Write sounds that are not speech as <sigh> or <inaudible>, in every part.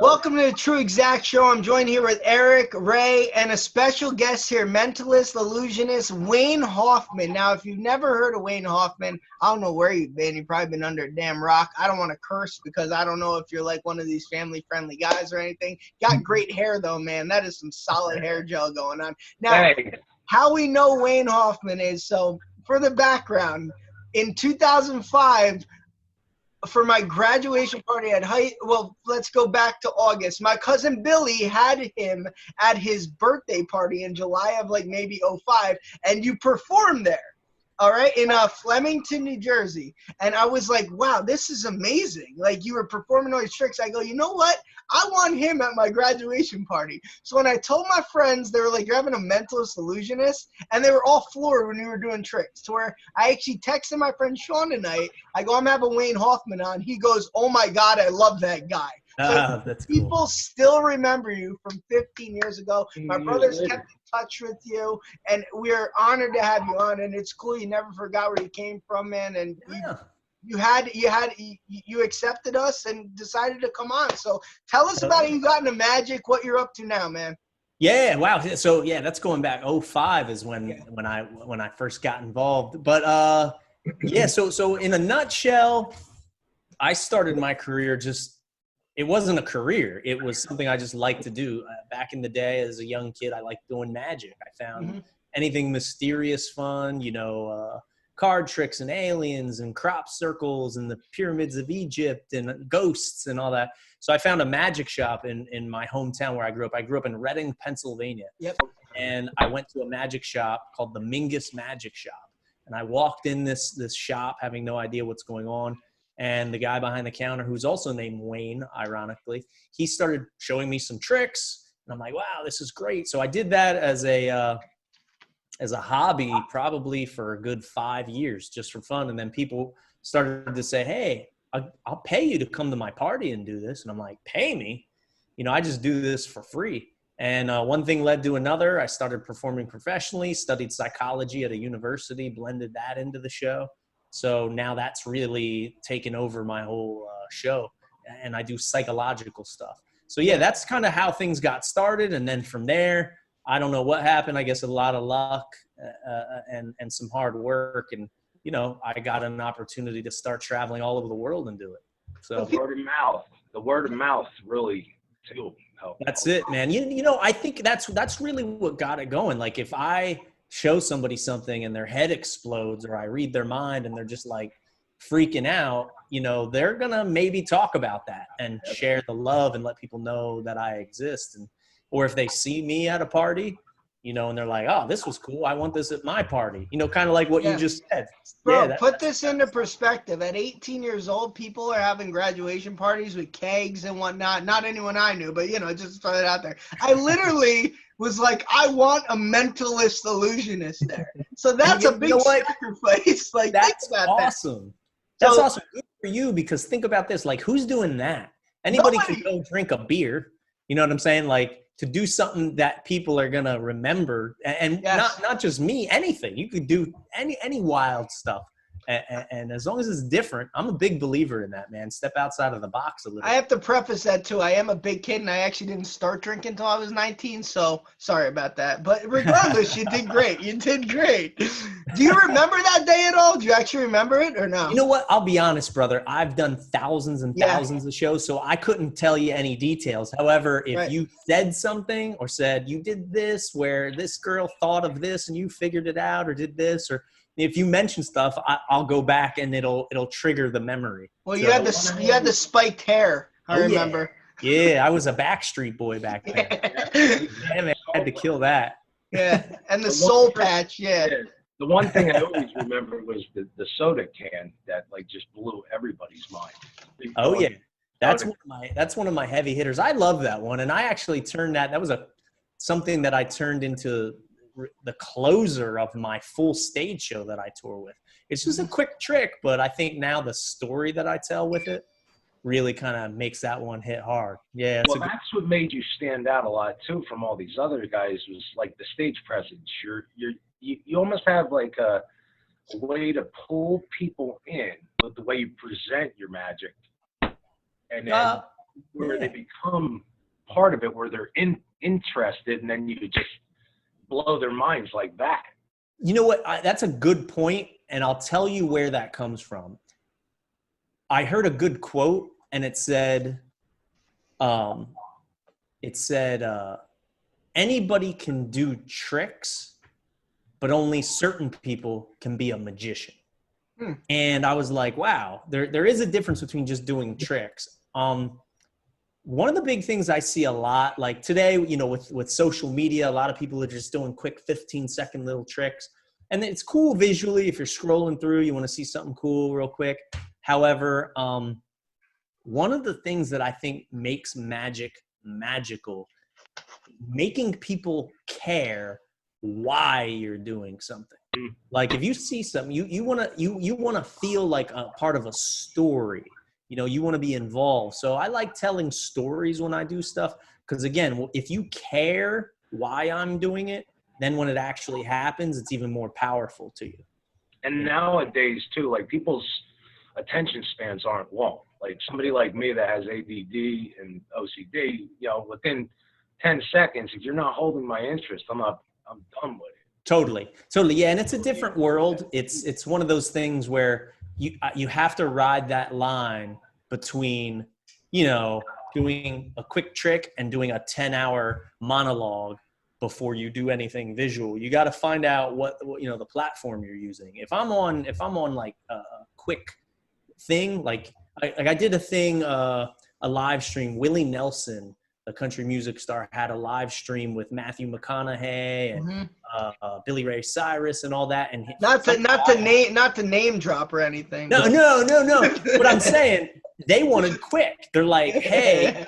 Welcome to the True Exact Show. I'm joined here with Eric, Ray, and a special guest here, mentalist, illusionist, Wayne Hoffman. Now, if you've never heard of Wayne Hoffman, I don't know where you've been. You've probably been under a damn rock. I don't want to curse because I don't know if you're like one of these family friendly guys or anything. Got great hair, though, man. That is some solid hair gel going on. Now, how we know Wayne Hoffman is so for the background in 2005 for my graduation party at high well let's go back to August. My cousin Billy had him at his birthday party in July of like maybe 05 and you performed there all right in uh Flemington New Jersey. And I was like wow this is amazing. Like you were performing all these tricks. I go you know what I want him at my graduation party so when I told my friends, they were like, "You're having a mentalist illusionist," and they were all floored when we were doing tricks. To where I actually texted my friend Sean tonight. I go, "I'm having Wayne Hoffman on." He goes, "Oh my God, I love that guy." Ah, that's People cool. still remember you from 15 years ago. My brothers kept in touch with you, and we're honored to have you on. And it's cool you never forgot where you came from, man. And Yeah. You had you had you, accepted us and decided to come on. So tell us about it. You got into magic. What you're up to now, man? Yeah, wow. So yeah, that's going back 05 is when Yeah. when I when I first got involved. But uh yeah, so so in a nutshell, I started my career just it wasn't a career. It was something I just liked to do. Uh, back in the day as a young kid, I liked doing magic. I found Mhm. anything mysterious fun, you know, uh card tricks and aliens and crop circles and the pyramids of Egypt and ghosts and all that. So I found a magic shop in in my hometown where I grew up. I grew up in Reading, Pennsylvania. Yep. And I went to a magic shop called the Mingus Magic Shop. And I walked in this this shop having no idea what's going on. And the guy behind the counter, who's also named Wayne, ironically, he started showing me some tricks. And I'm like, wow, this is great. So I did that as a uh, as a hobby probably for a good five years just for fun and then people started to say hey I'll, pay you to come to my party and do this and i'm like pay me? You know i just do this for free. And uh, one thing led to another. I started performing professionally studied psychology at a university blended that into the show. So now that's really taken over my whole uh, show and i do psychological stuff. So yeah that's kind of how things got started and then from there I don't know what happened. I guess a lot of luck uh, uh, and and some hard work, and you know, I got an opportunity to start traveling all over the world and do it. So the word of mouth. The word of mouth really too helped. that's it, man. You you know, I think that's that's really what got it going. Like if I show somebody something and their head explodes, or I read their mind and they're just like freaking out, you know, they're gonna maybe talk about that and share the love and let people know that I exist. And or if they see me at a party, you know, and they're like, "Oh, this was cool. I want this at my party." You know, kind of like what Yeah. you just said. Bro, yeah, that- put this into perspective. At 18 years old, people are having graduation parties with kegs and whatnot. Not anyone I knew, but you know, just throw it out there. I <laughs> literally was like, I want a mentalist illusionist there. So that's a big know what? sacrifice. <laughs> Like, That's about that. awesome. That's So- awesome. Good for you because think about this. Like, who's doing that? Anybody Nobody. can go drink a beer. You know what I'm saying? Like to do something that people are gonna remember, and Yes. not not just me. Anything you could do, any any wild stuff. And, and as long as it's different, I'm a big believer in that, man. Step outside of the box a little. I have to preface that too. I am a big kid and I actually didn't start drinking until I was 19. So sorry about that. But <laughs> regardless, you did great. You did great. Do you remember that day at all? Do you actually remember it or no? You know what? I'll be honest, brother. I've done thousands and Yeah. thousands of shows, so I couldn't tell you any details. However, if Right. you said something or said you did this where this girl thought of this and you figured it out or did this or if you mention stuff, I, I'll go back and it'll it'll trigger the memory. well, you So- had the you had the spiked hair. I Oh, remember. Yeah, I was a Backstreet Boy back then. <laughs> Yeah, man, I had to kill that. yeah, and the soul patch. Yeah. Yeah. The one thing I always remember was the, the soda can that like just blew everybody's mind. Oh yeah, that's one of my that's one of my heavy hitters. I love that one, and I actually turned that. That was a something that I turned into r- the closer of my full stage show that I tour with. It's just a quick trick, but I think now the story that I tell with it really kind of makes that one hit hard. Yeah, Well, good, that's what made you stand out a lot too from all these other guys was like the stage presence. You're you're you, you almost have like a, way to pull people in with the way you present your magic. And then Uh, where Yeah. they become part of it, where they're in interested, and then you just blow their minds like that. You know what? I, that's a good point, and I'll tell you where that comes from. I heard a good quote, and it said, um, "It said uh, anybody can do tricks, but only certain people can be a magician." Hmm. And I was like, "Wow, there there is a difference between just doing tricks." Um, one of the big things I see a lot, like today, you know, with with social media, a lot of people are just doing quick 15 second little tricks. And it's cool visually if you're scrolling through, you want to see something cool real quick. However, um, one of the things that I think makes magic magical, making people care why you're doing something. Mm. Like if you see something, you you want to you you want to feel like a part of a story you know you want to be involved. So i like telling stories when i do stuff because again if you care why i'm doing it then when it actually happens it's even more powerful to you. And nowadays too, like people's attention spans aren't long. Like somebody like me that has ADD and OCD, you know, within 10 seconds, if you're not holding my interest, I'm not, I'm done with it. totally totally yeah and it's a different world. It's it's one of those things where you uh, you have to ride that line between you know doing a quick trick and doing a 10 hour monologue before you do anything visual. You got to find out what, what you know the platform you're using. If i'm on if i'm on like a quick thing like I, like I did a thing uh a live stream. Willie nelson the country music star had a live stream with matthew mcconaughey and Mhm. Uh, uh, Billy Ray Cyrus and all that. And Not to not to name not to name drop or anything. no, no, no, no. <laughs> but I'm saying they wanted quick. They're like, <laughs> hey,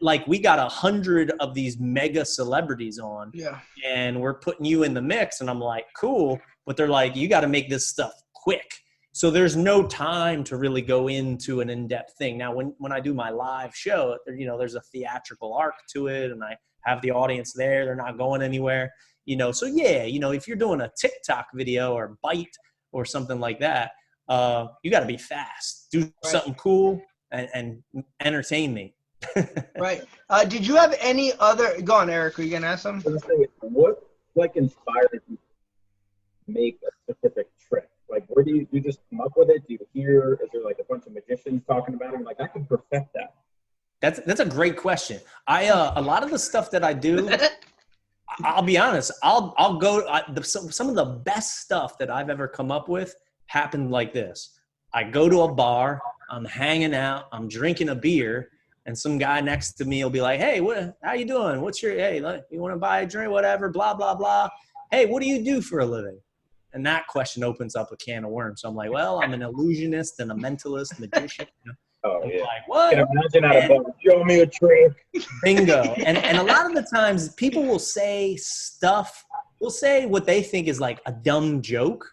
like we got a hundred of these mega celebrities on, yeah. and we're putting you in the mix. And I'm like, cool. But they're like, you got to make this stuff quick. So there's no time to really go into an in-depth thing. Now, when when I do my live show, you know, there's a theatrical arc to it, and I have the audience there. They're not going anywhere. You know, so yeah, you know, if you're doing a TikTok video or Byte or something like that, uh, you got to be fast. Do something cool and, and entertain me. <laughs> Right. Uh, did you have any other? Go on, Eric. Are you gonna ask I something? was gonna say, what like inspired you to make a specific trick? Like, where do you, you just come up with it? Do you hear? Is there like a bunch of magicians talking about it? You're like, I can perfect that. That's that's a great question. I uh, a lot of the stuff that I do, <laughs> I'll be honest. I'll I'll go. I, the, some some of the best stuff that I've ever come up with happened like this. I go to a bar. I'm hanging out. I'm drinking a beer, and some guy next to me will be like, "Hey, what? How you doing? What's your hey? You want to buy a drink? Whatever. Blah blah blah. Hey, what do you do for a living?" And that question opens up a can of worms. So I'm like, "Well, I'm an illusionist and a mentalist, magician." Oh yeah. like, "What?" Can imagine a bar. Show me a trick. <laughs> Bingo. And and a lot of the times people will say stuff, will say what they think is like a dumb joke,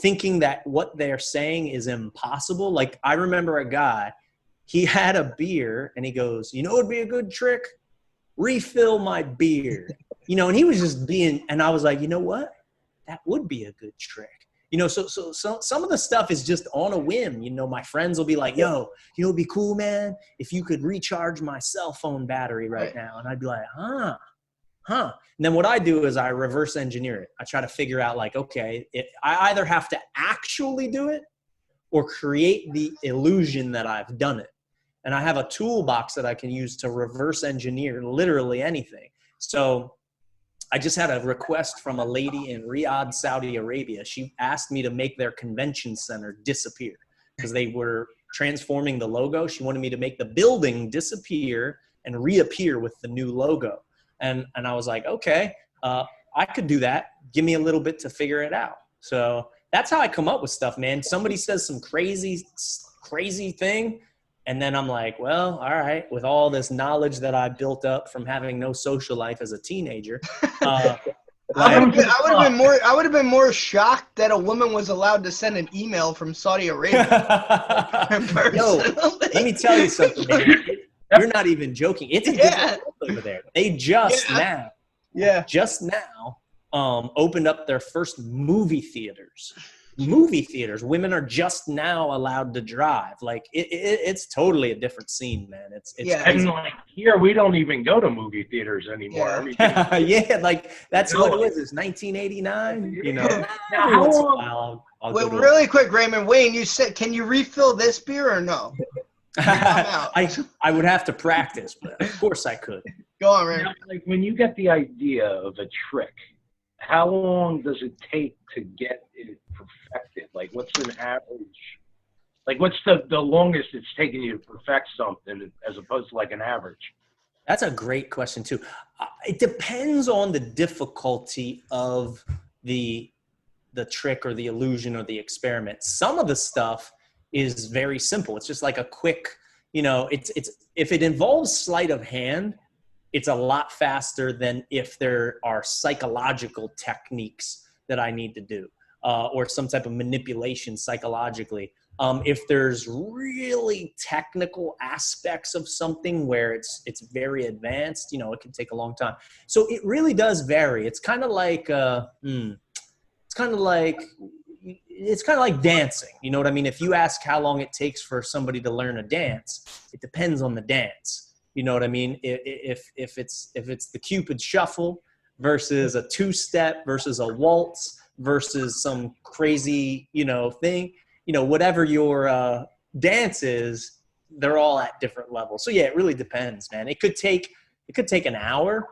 thinking that what they're saying is impossible. Like I remember a guy, he had a beer and he goes, "You know it'd be a good trick? Refill my beer." You know, and he was just being and I was like, "You know what? That would be a good trick." You know, so so so some of the stuff is just on a whim. You know, my friends will be like, "Yo, you know, it'd be cool, man, if you could recharge my cell phone battery right, Right. now. And I'd be like, huh, huh. And then what I do is I reverse engineer it. I try to figure out, like, okay, it, I either have to actually do it or create the illusion that I've done it. And I have a toolbox that I can use to reverse engineer literally anything. So I just had a request from a lady in Riyadh, Saudi Arabia. She asked me to make their convention center disappear because they were transforming the logo. She wanted me to make the building disappear and reappear with the new logo. And and I was like, okay, uh, I could do that. Give me a little bit to figure it out. So that's how I come up with stuff, man. Somebody says some crazy, crazy thing, and then I'm like, well, all right. With all this knowledge that I built up from having no social life as a teenager, <laughs> uh, I would have been, I would have been more I would have been more shocked that a woman was allowed to send an email from Saudi Arabia. <laughs> <laughs> Yo, let me tell you something, man. You're not even joking. It's a Yeah. different world over there. They just Yeah. now, Yeah. just now, um, opened up their first movie theaters movie theaters. Women are just now allowed to drive. Like it, it, it's totally a different scene, man. It's it's Yeah. crazy. And like here, we don't even go to movie theaters anymore. Yeah. <laughs> Yeah, like that's No. what it was. It's 1989. You know, <laughs> Now, every how once in a long- while I'll, I'll Wait, go to really quick, Raymond Wayne, you said, can you refill this beer or no? <laughs> I I would have to practice, but of course I could. Go on, Now, Raymond. like when you get the idea of a trick, how long does it take to get it perfected? Like, what's an average? Like, what's the the longest it's taken you to perfect something as opposed to like an average? That's a great question too. Uh, It depends on the difficulty of the the trick or the illusion or the experiment. Some of the stuff is very simple. It's just like a quick, you know, it's it's if it involves sleight of hand, it's a lot faster than if there are psychological techniques that I need to do uh, or some type of manipulation psychologically. Um, if there's really technical aspects of something where it's it's very advanced, you know, it can take a long time. So it really does vary. It's kind of like uh, hmm, it's kind of like it's kind of like dancing. You know what I mean? If you ask how long it takes for somebody to learn a dance, it depends on the dance. You know what I mean? If if it's if it's the Cupid shuffle versus a two step versus a waltz versus some crazy you know thing, you know whatever your uh, dance is, they're all at different levels. So yeah, it really depends, man. It could take it could take an hour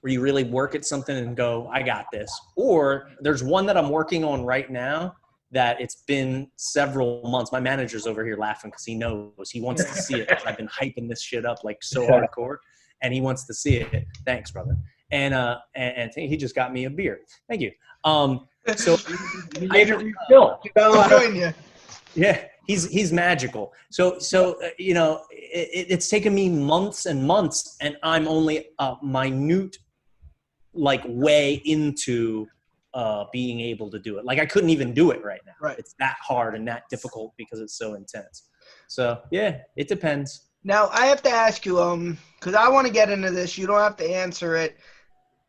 where you really work at something and go, I got this. Or there's one that I'm working on right now that it's been several months. My manager's over here laughing because he knows he wants to see it. I've been hyping this shit up like so <laughs> hardcore, and he wants to see it. Thanks, brother. And uh, and, and he just got me a beer. Thank you. Um, so You made it. I'm you. yeah, he's he's magical. So so uh, you know, it, it's taken me months and months, and I'm only a minute like way into uh, being able to do it. Like I couldn't even do it right now. Right. It's that hard and that difficult because it's so intense. So yeah, it depends. Now I have to ask you, um, because I want to get into this. You don't have to answer it.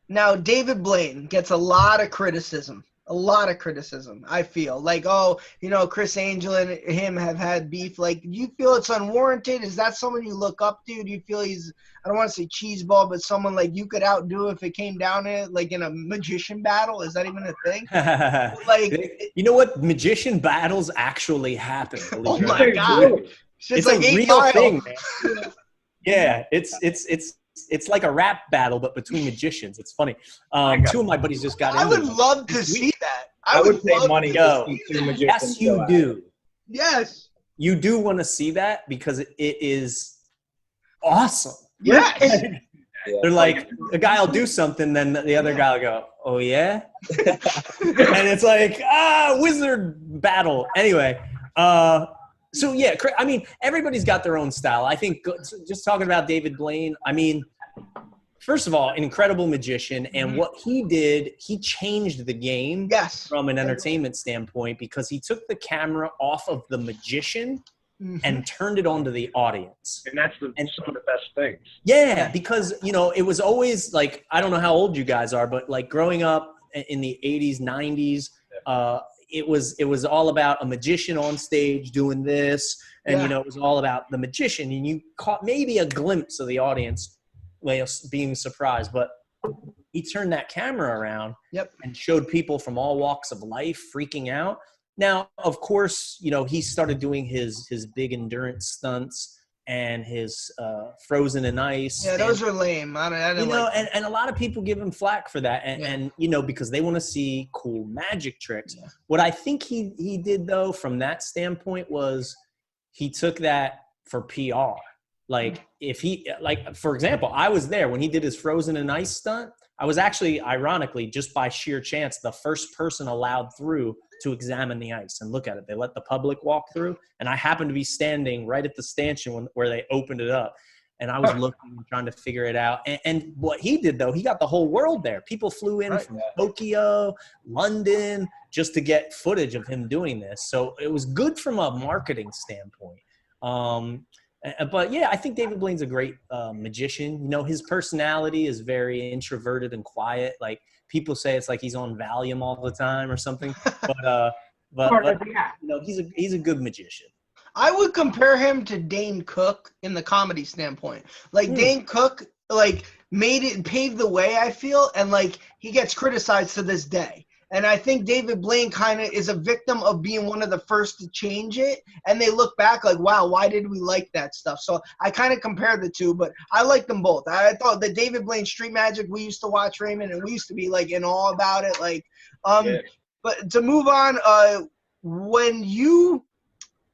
Now David Blaine gets a lot of criticism. A lot of criticism. I feel like, oh, you know, Criss Angel and him have had beef. Like, do you feel it's unwarranted? Is that someone you look up to? Do you feel he's, I don't want to say cheeseball, but someone like you could outdo if it came down to it, like in a magician battle? Is that even a thing? <laughs> Like, you know what? Magician battles actually happen. oh my god, it's, it's like a real Mile. thing, man. <laughs> yeah, it's it's it's it's like a rap battle, but between <laughs> magicians. It's funny. Um, two of my buddies just got I into would it. love to see that. I would pay love- money Yo. to see two magicians. Yes, you go at it. do. Yes. You do want to see that because it, it is awesome. Yes. <laughs> Yeah. They're like, a guy will do something, then the other guy will go, "Oh yeah," <laughs> and it's like ah, wizard battle. Anyway, uh, so yeah, I mean, everybody's got their own style. I think just talking about David Blaine. I mean, first of all, an incredible magician, and Mhm. what he did, he changed the game Yes. from an entertainment standpoint because he took the camera off of the magician Mhm. and turned it onto the audience. And that's the, And- some of the best things. Yeah, because you know it was always like I don't know how old you guys are, but like growing up in the '80s, '90s, uh, it was it was all about a magician on stage doing this, and Yeah. you know it was all about the magician, and you caught maybe a glimpse of the audience being surprised, but he turned that camera around Yep. and showed people from all walks of life freaking out. Now, of course, you know he started doing his his big endurance stunts and his uh, frozen in ice. Yeah, and- those are lame. I, don't, I you didn't know, like and, and a lot of people give him flack for that, and, Yeah. and you know because they want to see cool magic tricks. What I think he he did though, from that standpoint, was he took that for PR. Like if he like for example, I was there when he did his frozen in ice stunt. I was actually, ironically, just by sheer chance, the first person allowed through to examine the ice and look at it. They let the public walk through, and I happened to be standing right at the stanchion when, where they opened it up and I was looking and trying to figure it out. And, and what he did though, he got the whole world there. People flew in Right. from Tokyo, London, just to get footage of him doing this. So it was good from a marketing standpoint. Um, but yeah, I think David Blaine's a great uh, magician. You know, his personality is very introverted and quiet. Like people say, it's like he's on Valium all the time or something. <laughs> but uh, but, Part but of the act. you know, he's a he's a good magician. I would compare him to Dane Cook in the comedy standpoint. Like Hmm. Dane Cook, like made it paved the way. I feel, and like he gets criticized to this day. And I think David Blaine kind of is a victim of being one of the first to change it. And they look back like, wow, why did we like that stuff? So I kind of compare the two, but I like them both. I thought the David Blaine Street Magic we used to watch Raymond, and we used to be like in awe about it. Like, um, Yeah. but to move on, uh, when you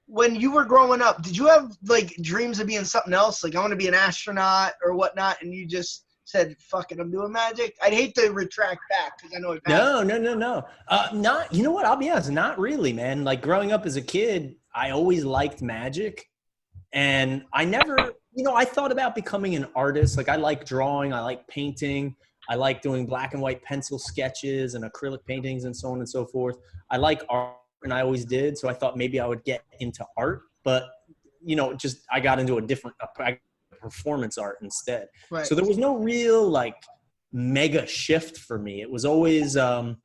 when you were growing up, did you have like dreams of being something else? Like I want to be an astronaut or whatnot, and you just said, "Fuck it, I'm doing magic." I'd hate to retract back because I know it. No, no, no, no. Uh, not. You know what? I'll be honest. Not really, man. Like growing up as a kid, I always liked magic, and I never. You know, I thought about becoming an artist. Like I like drawing. I like painting. I like doing black and white pencil sketches and acrylic paintings and so on and so forth. I like art, and I always did. So I thought maybe I would get into art, but you know, just I got into a different a performance art instead. Right. So there was no real like mega shift for me. It was always um,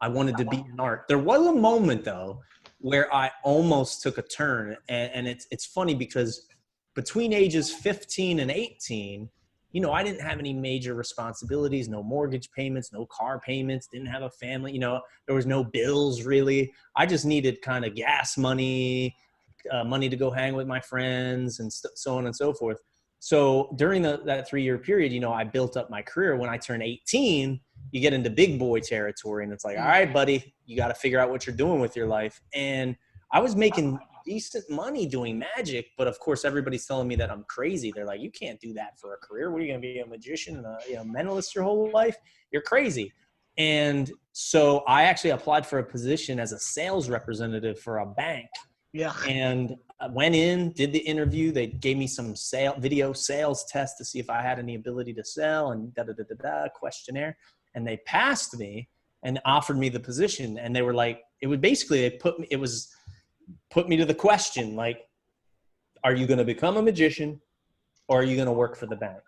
I wanted to be in art. There was a moment though where I almost took a turn, and, and it's it's funny because between ages 15 and 18, you know, I didn't have any major responsibilities, no mortgage payments, no car payments, didn't have a family, you know, there was no bills really. I just needed kind of gas money, uh, money to go hang with my friends, and st- so on and so forth. So during the, that three year period, you know, I built up my career. When I turned 18, you get into big boy territory, and it's like, all right, buddy, you got to figure out what you're doing with your life. And I was making decent money doing magic, but of course, everybody's telling me that I'm crazy. They're like, you can't do that for a career. What are you going to be a magician and a you know, mentalist your whole life? You're crazy. And so I actually applied for a position as a sales representative for a bank yeah. and I went in, did the interview. They gave me some sale video sales test to see if I had any ability to sell and da da da da da questionnaire. And they passed me and offered me the position. And they were like, it would basically they put me. It was put me to the question like, are you going to become a magician, or are you going to work for the bank?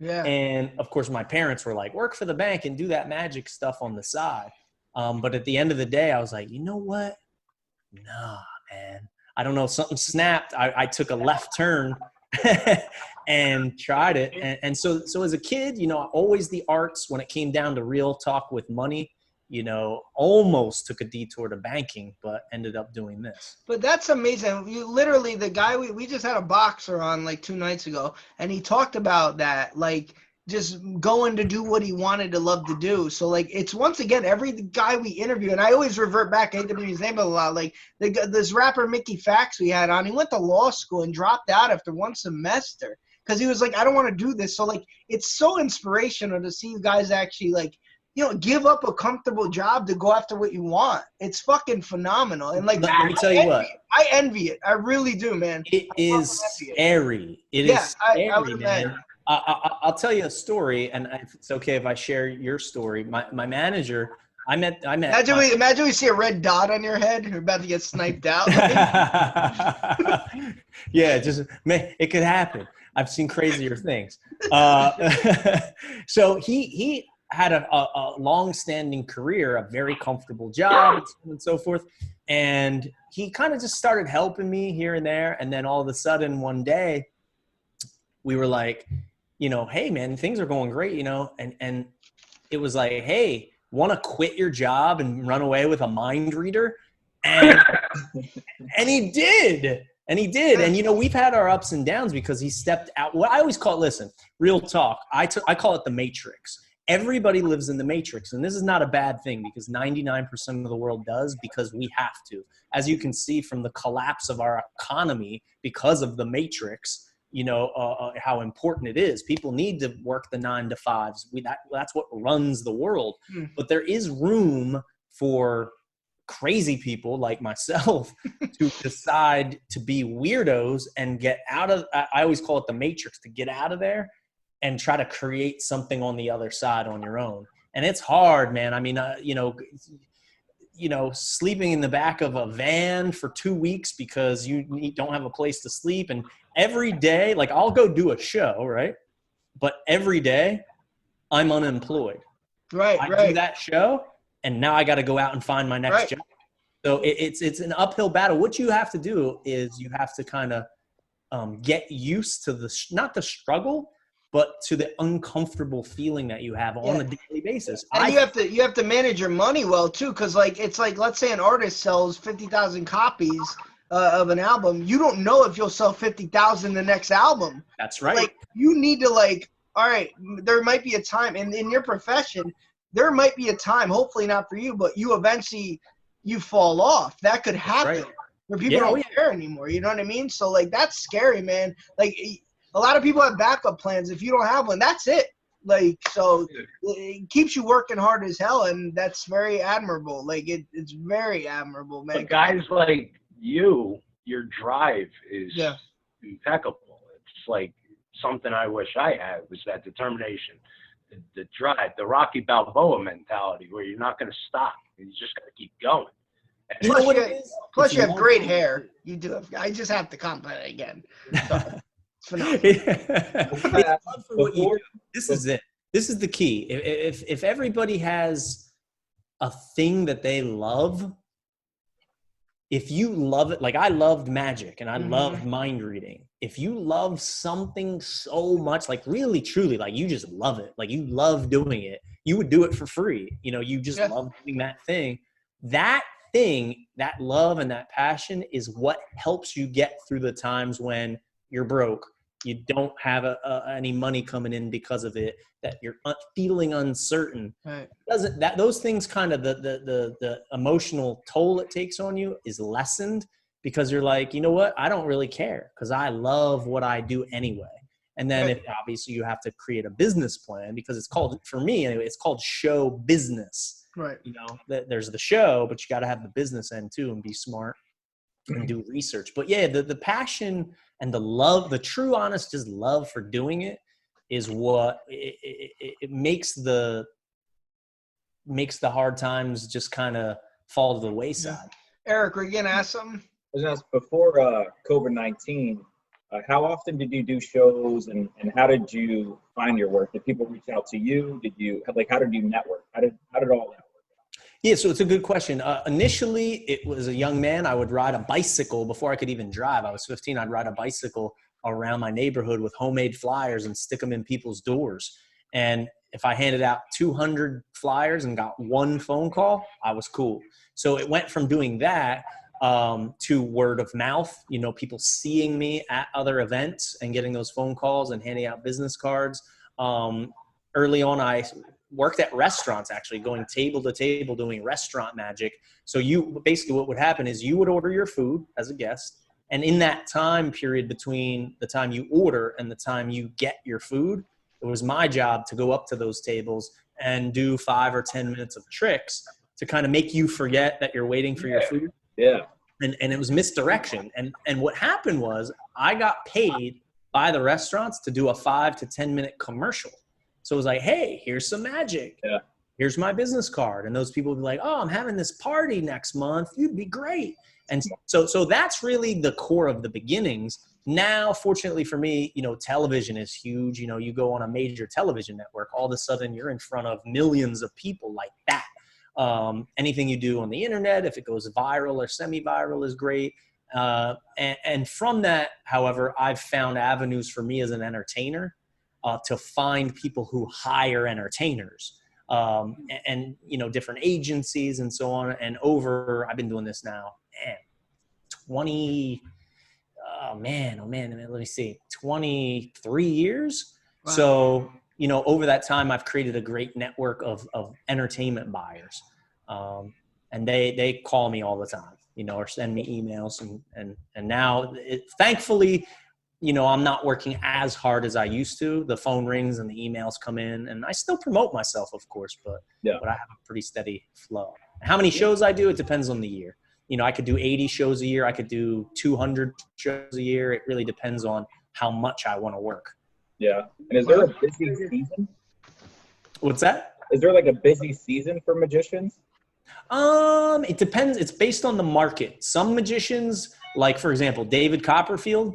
Yeah. And of course, my parents were like, work for the bank and do that magic stuff on the side. Um, but at the end of the day, I was like, you know what? Nah, man. I don't know. Something snapped. I, I took a left turn <laughs> and tried it. And, and so, so as a kid, you know, always the arts when it came down to real talk with money, you know, almost took a detour to banking, but ended up doing this. But that's amazing. You literally the guy we, we just had a boxer on like two nights ago, and he talked about that, like just going to do what he wanted to love to do. So like it's once again every guy we interview, and I always revert back. I hate to bring his name a lot. Like the this rapper Mickey Fax we had on, he went to law school and dropped out after one semester because he was like, I don't want to do this. So like it's so inspirational to see you guys actually like you know, give up a comfortable job to go after what you want. It's fucking phenomenal. And like, Let- let me tell you I envy what. it. I envy it. I really do, man. It fucking is scary. It is Yeah, I- I scary, would man. imagine. I, I, I'll tell you a story, and if it's okay if I share your story. My my manager, I met I met. Imagine my- we imagine we see a red dot on your head. You're about to get sniped out. <laughs> <laughs> yeah, just man, it could happen. I've seen crazier things. Uh, <laughs> so he he had a, a, a long-standing career, a very comfortable job, and so forth. And he kind of just started helping me here and there. And then all of a sudden, one day, we were like, you know, hey man, things are going great, you know, and and it was like, hey, want to quit your job and run away with a mind reader? And <laughs> and he did. And he did. And you know, we've had our ups and downs because he stepped out. What I always call it, listen, real talk. I took I call it the matrix. Everybody lives in the matrix. And this is not a bad thing because 99% of the world does because we have to. As you can see from the collapse of our economy because of the matrix, you know uh, uh, how important it is. People need to work the nine to fives. We that that's what runs the world. Hmm. But there is room for crazy people like myself <laughs> to decide to be weirdos and get out of. I I always call it the matrix to get out of there and try to create something on the other side on your own. And it's hard, man. I mean, uh, you know, you know, sleeping in the back of a van for two weeks because you don't have a place to sleep, and every day, like I'll go do a show, right? But every day, I'm unemployed. right, I do that show, and now I got to go out and find my next Right. job. So it, it's it's an uphill battle. What you have to do is you have to kind of um, get used to the not the struggle, but to the uncomfortable feeling that you have on a daily basis. And I you have to you have to manage your money well too, because like it's like let's say an artist sells fifty thousand copies uh, of an album, you don't know if you'll sell fifty thousand the next album. that's right. Like you need to like, all right, there might be a time, and in your profession, there might be a time. Hopefully not for you, but you eventually you fall off. That could happen. right. Where people Yeah, oh, don't yeah. care anymore. You know what I mean? So like that's scary, man. Like a lot of people have backup plans. If you don't have one, that's it. Like so, it keeps you working hard as hell, and that's very admirable. Like it, it's very admirable, man. But guys like you, your drive is Yeah. impeccable. It's like something I wish I had was that determination, the, the drive, the Rocky Balboa mentality, where you're not going to stop. You just got to keep going. And You know Plus what you- it is? Plus, It's you have long- great hair. You do. Have, I just have to compliment it again. <laughs> So, it's <laughs> phenomenal. It's for what you Before, this is it. This is the key. If, if if everybody has a thing that they love, if you love it, like I loved magic and I Mhm. loved mind reading. If you love something so much, like really truly, like you just love it, like you love doing it, you would do it for free. You know, you just Yeah. love doing that thing. That thing, that love and that passion is what helps you get through the times when you're broke you don't have a, a, any money coming in because of it that you're feeling uncertain Right. doesn't that those things kind of the, the the the emotional toll it takes on you is lessened because you're like you know what i don't really care because i love what i do anyway and then Right. if obviously you have to create a business plan because it's called for me anyway it's called show business Right. you know there's the show but you got to have the business end too and be smart and do research but yeah the, the passion and the love the true honest just love for doing it is what it, it, it- it makes the makes the hard times just kind of fall to the wayside Eric, were you gonna ask something? I was gonna before uh, COVID nineteen, uh, how often did you do shows, and, and how did you find your work? Did people reach out to you? Did you like how did you network? How did how did all that work? Yeah, so it's a good question. Uh, initially, it was a young man. I would ride a bicycle before I could even drive. I was 15. I'd ride a bicycle around my neighborhood with homemade flyers and stick them in people's doors. And if I handed out 200 flyers and got one phone call, I was cool. So it went from doing that um, to word of mouth, you know, people seeing me at other events and getting those phone calls and handing out business cards. Um, early on, I worked at restaurants actually going table to table doing restaurant magic. So you basically what would happen is you would order your food as a guest and in that time period between the time you order and the time you get your food it was my job to go up to those tables and do five or ten minutes of tricks to kind of make you forget that you're waiting for your food. Yeah. and, and it was misdirection. And and what happened was i got paid by the restaurants to do a five to ten minute commercial so it was like hey here's some magic. Yeah. here's my business card. And those people would be like oh i'm having this party next month. You'd be great. And so so that's really the core of the beginnings. Now fortunately for me you know television is huge. You know you go on a major television network all of a sudden you're in front of millions of people like that. Um, anything you do on the internet if it goes viral or semi-viral is great. Uh, and, and from that however i've found avenues for me as an entertainer uh, to find people who hire entertainers um, and, and you know different agencies and so on and over i've been doing this now man 20 oh man oh man let me see 23 years Wow. so you know over that time i've created a great network of, of entertainment buyers um, and they they call me all the time you know or send me emails and and and now it, thankfully you know i'm not working as hard as i used to the phone rings and the emails come in and i still promote myself of course but Yeah. but i have a pretty steady flow how many shows i do it depends on the year you know i could do 80 shows a year i could do 200 shows a year it really depends on how much i want to work Yeah. And is there a busy season? what's that Is there like a busy season for magicians? Um, it depends. It's based on the market. Some magicians, like for example, David Copperfield,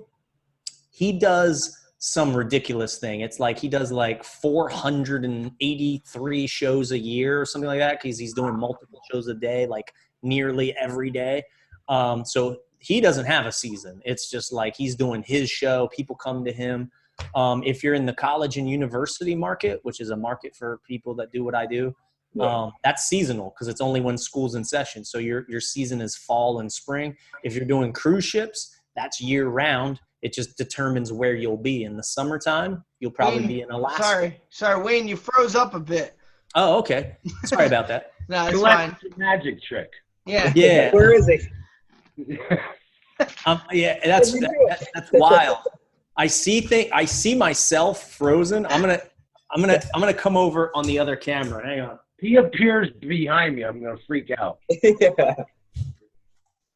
he does some ridiculous thing. It's like he does like 483 shows a year or something like that because he's doing multiple shows a day, like nearly every day. Um, so he doesn't have a season. It's just like he's doing his show. People come to him. Um, if you're in the college and university market, which is a market for people that do what I do, um, that's seasonal because it's only when school's in session. So your your season is fall and spring. If you're doing cruise ships, that's year round. It just determines where you'll be in the summertime. You'll probably Wayne, be in Alaska. Sorry, sorry, Wayne, you froze up a bit. Oh, okay. Sorry about that. <laughs> No, it's You fine. magic trick. Yeah. Yeah, Where is it? <laughs> um, yeah. That's that, that- that's wild. I see thing. I see myself frozen. I'm gonna. I'm gonna. I'm gonna come over on the other camera. Hang on. he appears behind me. I'm gonna freak out. <laughs> yeah.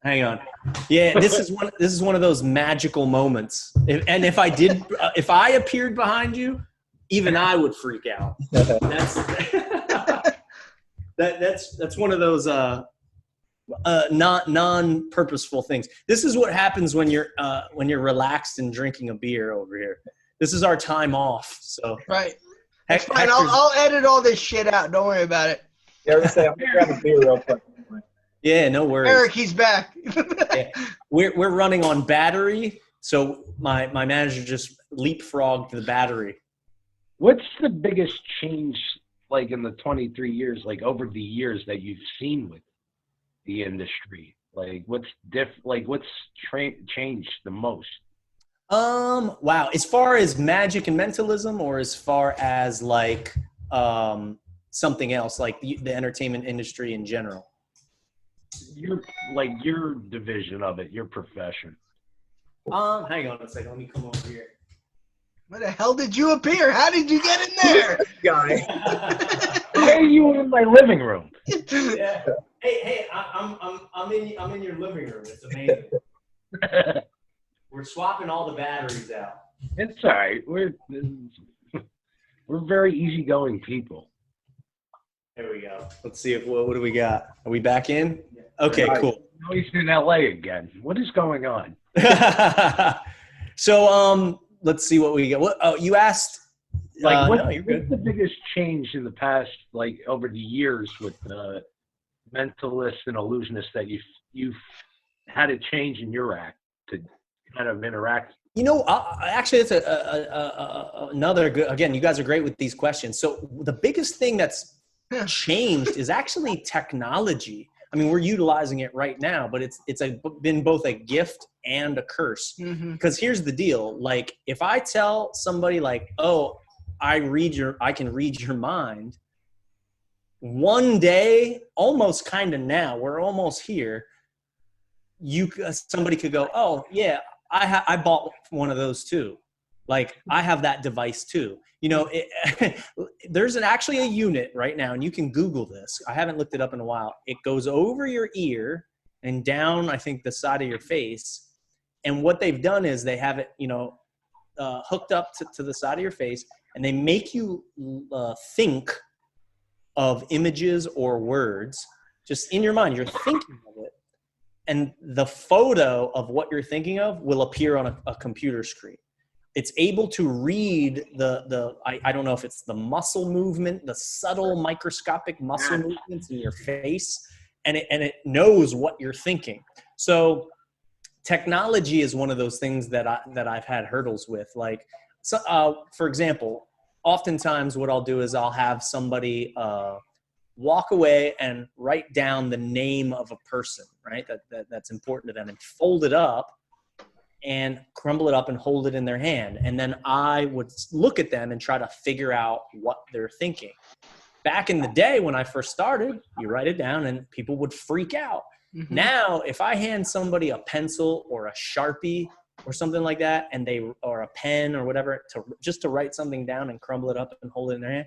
Hang on. Yeah, this is one. This is one of those magical moments. And if I did, <laughs> uh, if I appeared behind you, even I would freak out. <laughs> That's <laughs> that. That's that's one of those uh, uh, not non purposeful things. This is what happens when you're uh, when you're relaxed and drinking a beer over here. This is our time off. So Right. Hec- fine. I'll, I'll edit all this shit out. Don't worry about it. Yeah, ever say i'm gonna grab a beer real quick. Yeah, no worries. Eric, he's back. <laughs> we're we're running on battery. So my my manager just leapfrogged the battery. What's the biggest change, like in the 23 years, like over the years that you've seen with the industry? Like, what's diff? Like, what's tra- changed the most? Um, wow. As far as magic and mentalism, or as far as like um something else, like the, the entertainment industry in general. Your like your division of it, your profession. Um, hang on a second. Let me come over here. Where the hell did you appear? How did you get in there? <laughs> Guy. Why are you in my living room? yeah. Hey, hey, I, I'm I'm I'm in I'm in your living room. It's amazing. <laughs> We're swapping all the batteries out. it's all right. We're we're very easygoing people. There we go. Let's see if what, what do we got? Are we back in? Okay, Right. cool. Now he's in LA again. What is going on? <laughs> so um let's see what we get. What oh you asked Like, uh, what, no, what's good. the biggest change in the past, like over the years, with uh, mentalists and illusionists that you've you've had a change in your act to kind of interact? You know, uh, actually, it's a, a, a, a, another good. Again, you guys are great with these questions. So the biggest thing that's Yeah. Changed is actually technology. I mean, we're utilizing it right now, but it's it's a, been both a gift and a curse. Mhm. Because here's the deal: like, if I tell somebody, like, "Oh, I read your, I can read your mind," one day, almost kind of now, we're almost here. You, somebody could go, "Oh, yeah, I ha- I bought one of those too. Like I have that device too. You know, it, <laughs> there's an actually a unit right now, and you can Google this. I haven't looked it up in a while. It goes over your ear and down, I think, the side of your face. And what they've done is they have it, you know, uh, hooked up to, to the side of your face, and they make you uh, think of images or words just in your mind. You're thinking of it and the photo of what you're thinking of will appear on a, a computer screen it's able to read the the I, I don't know if it's the muscle movement the subtle microscopic muscle movements in your face and it and it knows what you're thinking. So technology is one of those things that i that i've had hurdles with. Like so uh, for example oftentimes what i'll do is i'll have somebody uh, walk away and write down the name of a person, right? That, that that's important to them, and fold it up and crumble it up and hold it in their hand. And then I would look at them and try to figure out what they're thinking. Back in the day when I first started, you write it down and people would freak out. Mhm. Now, if I hand somebody a pencil or a sharpie or something like that, and they or a pen or whatever to just to write something down and crumble it up and hold it in their hand,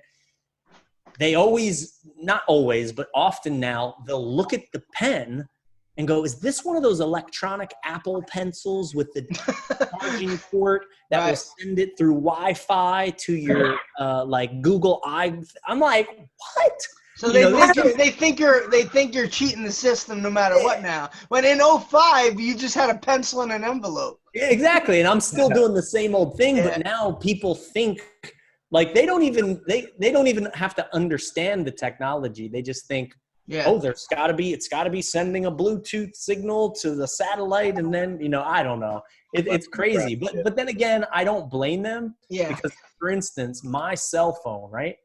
they always not always but often now they'll look at the pen and go is this one of those electronic apple pencils with the charging <laughs> port that will send it through wi-fi to your <laughs> uh, like google i i'm like what So You they, know, think you're, they think you're they think you're cheating the system no matter what now. When in 05 you just had a pencil and an envelope. Yeah, exactly and i'm still <laughs> doing the same old thing Yeah. but now people think like they don't even they they don't even have to understand the technology they just think Yeah. oh there's got to be it's got to be sending a bluetooth signal to the satellite and then you know i don't know. It, it's crazy but but then again i don't blame them yeah. because for instance my cell phone right?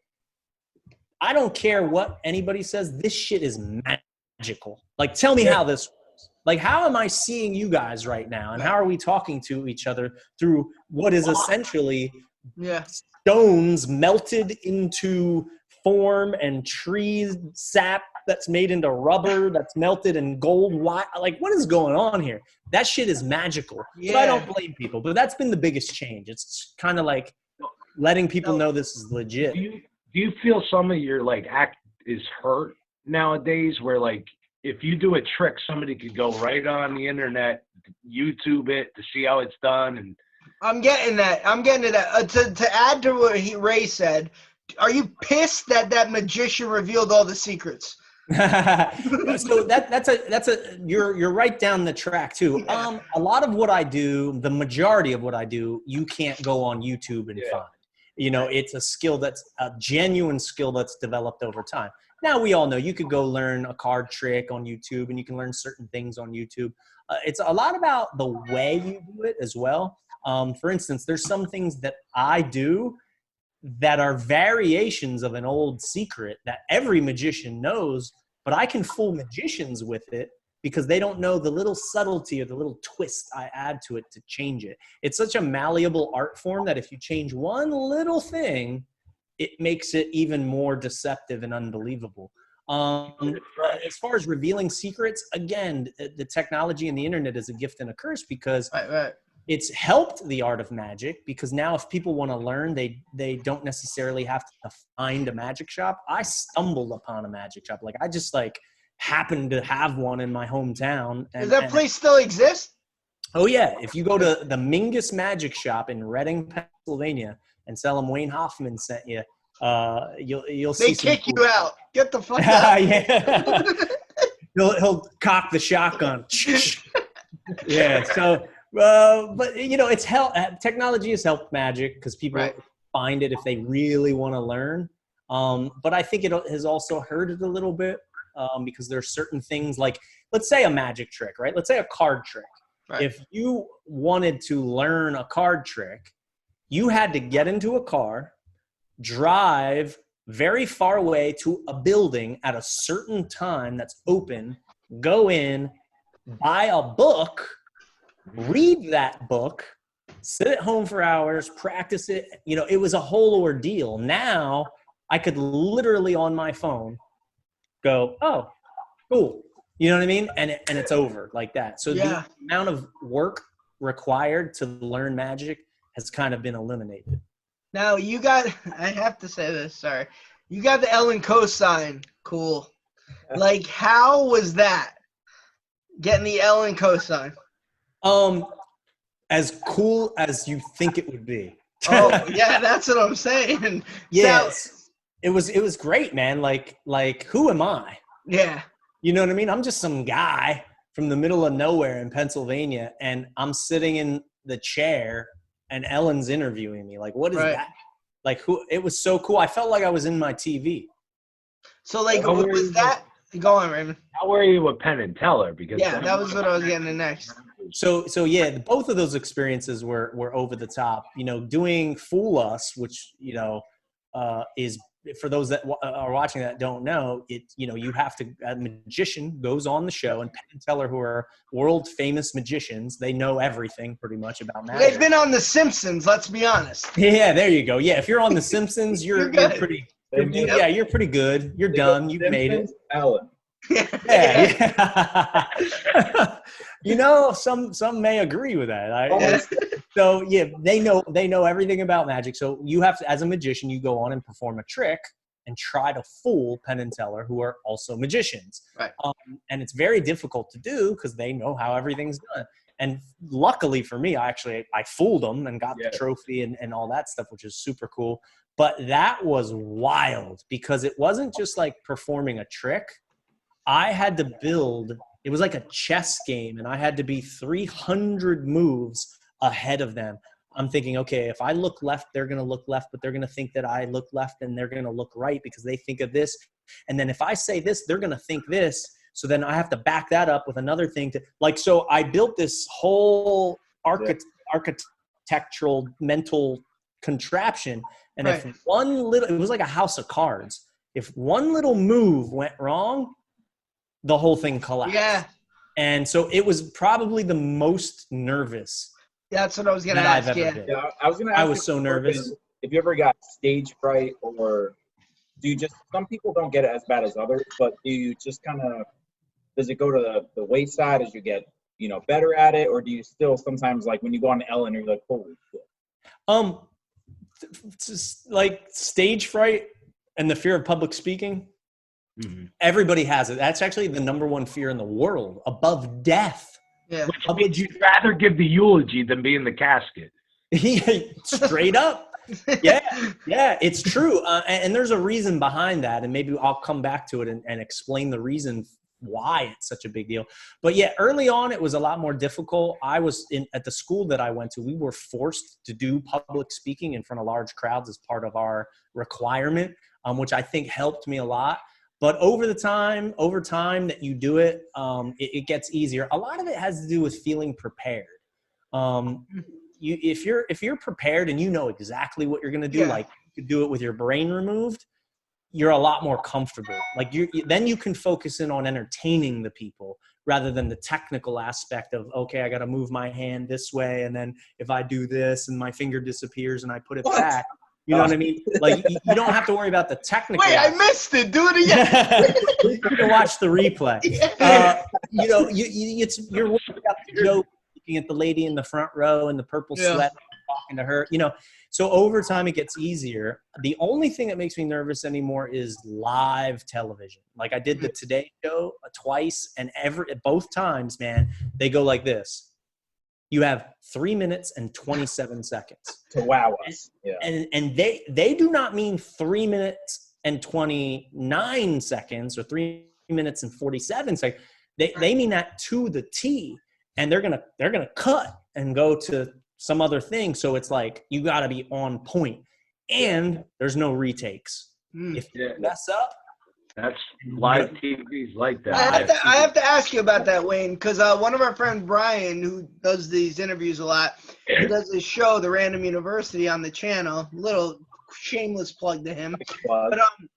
I don't care what anybody says this shit is magical. Like tell me how this works. Like how am i seeing you guys right now? And how are we talking to each other through what is essentially Yeah. stones melted into form and trees sap that's made into rubber that's melted in gold why like what is going on here that shit is magical so i don't blame people but that's been the biggest change it's kind of like letting people No. know this is legit Do you do you feel some of your like act is hurt nowadays? Where like if you do a trick, somebody could go right on the internet, YouTube it to see how it's done, and I'm getting that. I'm getting to that. Uh, to to add to what he, Ray said, are you pissed that that magician revealed all the secrets? <laughs> so that that's a that's a you're you're right down the track too. Yeah. Um, a lot of what I do, the majority of what I do, you can't go on YouTube and Yeah. find. You know, it's a skill that's a genuine skill that's developed over time. Now we all know you could go learn a card trick on YouTube, and you can learn certain things on YouTube. Uh, it's a lot about the way you do it as well. Um, for instance, there's some things that I do that are variations of an old secret that every magician knows, but I can fool magicians with it because they don't know the little subtlety or the little twist I add to it to change it. It's such a malleable art form that if you change one little thing, it makes it even more deceptive and unbelievable. Um, as far as revealing secrets, again, the technology and the internet is a gift and a curse because Right, right. It's helped the art of magic because now if people want to learn they they don't necessarily have to find a magic shop i stumbled upon a magic shop like i just like happened to have one in my hometown and, Does that place still exist? oh yeah if you go to the mingus magic shop in reading pennsylvania and tell them wayne hoffman sent you uh you'll you'll see They kick cool- you out. Get the fuck <laughs> out. yeah <laughs> he'll, he'll cock the shotgun <laughs> yeah so uh, but you know it's help uh, technology has helped magic because people Right. find it if they really want to learn um, but i think it has also hurt it a little bit um, because there are certain things like let's say a magic trick right let's say a card trick Right. if you wanted to learn a card trick you had to get into a car drive very far away to a building at a certain time that's open, go in, buy a book, read that book, sit at home for hours, practice it. You know, it was a whole ordeal. Now I could literally on my phone go, oh, cool. You know what I mean? And it, and it's over like that. So Yeah. the amount of work required to learn magic has kind of been eliminated. Now you got. <laughs> I have to say this. Sorry. You got the Ellen cosign. Cool. Like, how was that? Getting the Ellen cosign. Um, as cool as you think it would be. Oh <laughs> yeah, that's what I'm saying. yes, it was. It was great, man. Like, like, who am I? Yeah. You know what I mean? I'm just some guy from the middle of nowhere in Pennsylvania, and I'm sitting in the chair, and Ellen's interviewing me. Like, what is Right. that? Like, who? It was so cool. I felt like I was in my TV. So like, How was that? Go on, Raymond. how were you with Penn and Teller? Because Yeah, that was what I was getting to next. So, so yeah, both of those experiences were were over the top. You know, doing Fool Us, which you know uh, is for those that wa- are watching that don't know, it you know you have to a magician goes on the show and Penn and Teller, who are world famous magicians, they know everything pretty much about magic. They've been on The Simpsons. Let's be honest. yeah, there you go. Yeah, if you're on The <laughs> Simpsons, you're You're you're, good. pretty. They you're- yeah, you're pretty good. You're they done. You've made it. Simpsons, <laughs> Ellen. Yeah, yeah. <laughs> you know, some some may agree with that. I, Yeah. <laughs> so yeah, they know they know everything about magic. So you have to, as a magician, you go on and perform a trick and try to fool Penn and Teller, who are also magicians. Right. Um, and it's very difficult to do because they know how everything's done. And luckily for me, I actually I fooled them and got Yeah. the trophy and, and all that stuff, which is super cool. But that was wild because it wasn't just like performing a trick. I had to build. It was like a chess game, and I had to be 300 moves ahead of them. I'm thinking, okay, if I look left, they're going to look left, but they're going to think that I look left and they're going to look right because they think of this. and then if I say this, they're gonna think this. So then I have to back that up with another thing to like. So I built this whole archi- architectural mental contraption, and Right. if one little, it was like a house of cards. If one little move went wrong, the whole thing collapsed. Yeah, And so it was probably the most nervous that's what I was gonna that I've ask. ever Yeah. been. Yeah, I was gonna. I was so nervous. been- If you ever got stage fright, or do you just? Some people don't get it as bad as others, but do you just kind of? Does it go to the, the wayside as you get you know better at it, or do you still sometimes like when you go on Ellen, you're like, holy shit. Um, just like stage fright and the fear of public speaking. Mhm. Everybody has it. That's actually the number one fear in the world, above death. Yeah. Which means you'd rather give the eulogy than be in the casket. <laughs> Straight up. <laughs> Yeah, yeah, it's true. Uh, and, and there's a reason behind that. And maybe I'll come back to it and, and explain the reason why it's such a big deal. But yeah, early on, it was a lot more difficult. I was in at the school that I went to, we were forced to do public speaking in front of large crowds as part of our requirement, um, which I think helped me a lot. But over the time, over time that you do it, um, it, it gets easier. A lot of it has to do with feeling prepared. Um, you, if you're if you're prepared and you know exactly what you're going to do, Yeah. like you could do it with your brain removed, you're a lot more comfortable. Like you, then you can focus in on entertaining the people rather than the technical aspect of okay, I got to move my hand this way, and then if I do this and my finger disappears and I put it What? back, you know what I mean? Like you, you don't have to worry about the technical. Wait, I missed it. Do it again. <laughs> you can watch the replay. Yeah. Uh, you know, you, you it's you're working out the joke, looking at the lady in the front row in the purple Yeah. sweat, talking to her. You know, so over time it gets easier. The only thing that makes me nervous anymore is live television. Like I did the Today Show uh, twice, and every both times, man, they go like this. You have three minutes and twenty-seven seconds to wow us. Yeah. and and they they do not mean three minutes and 29 seconds or three minutes and 47 seconds they, they mean that to the t and they're gonna they're gonna cut and go to some other thing so it's like you gotta be on point and there's no retakes Hmm. if Yeah. you mess up That's live TV's like I that. have, to, I have to ask you about that, Wayne, because uh, one of our friends, Brian, who does these interviews a lot, he does this show, The Random University, on the channel. Little shameless plug to him. But um,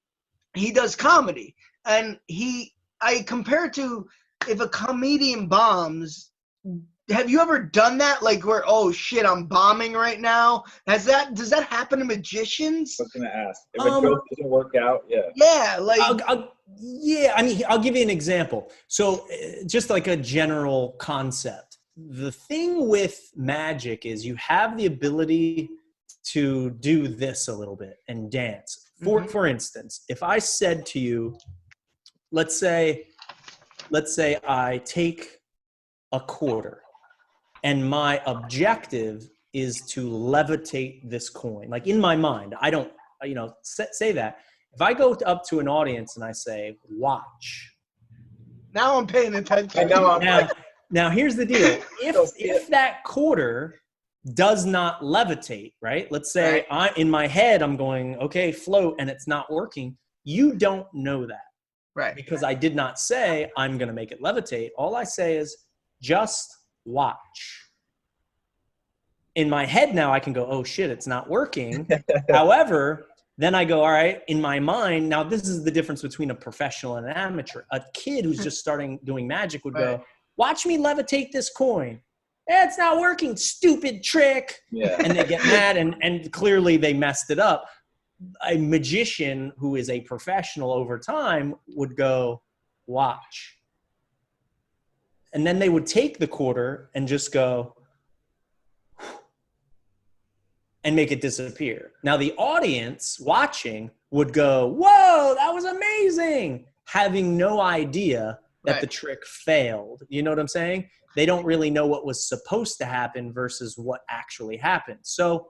he does comedy, and he I compare it to if a comedian bombs. Have you ever done that? Like where oh shit, I'm bombing right now. Has that does that happen to magicians? I was gonna ask if Um, a joke doesn't work out. Yeah. Yeah, like I'll, I'll, yeah, I mean, I'll give you an example. So, uh, just like a general concept, the thing with magic is you have the ability to do this a little bit and dance. For Mhm. for instance, if I said to you, let's say, let's say I take a quarter, and my objective is to levitate this coin. Like in my mind, I don't, you know, say, say that. If I go up to an audience and I say, "Watch," now I'm paying attention. I know. I'm now, like, now here's the deal: <laughs> if Don't if that quarter does not levitate, right? Let's say I in my head I'm going, "Okay, float," and it's not working. You don't know that Right. because I did not say I'm going to make it levitate. All I say is just watch. In my head now, I can go, oh shit, it's not working. <laughs> However, then I go, all right, in my mind, now this is the difference between a professional and an amateur. A kid who's just starting doing magic would Right. go, watch me levitate this coin. Eh, it's not working, stupid trick yeah. and they get mad and and clearly they messed it up a magician who is a professional over time would go watch and then they would take the quarter and just go <sighs> and make it disappear now the audience watching would go whoa that was amazing having no idea that Right. the trick failed you know what i'm saying they don't really know what was supposed to happen versus what actually happened. So,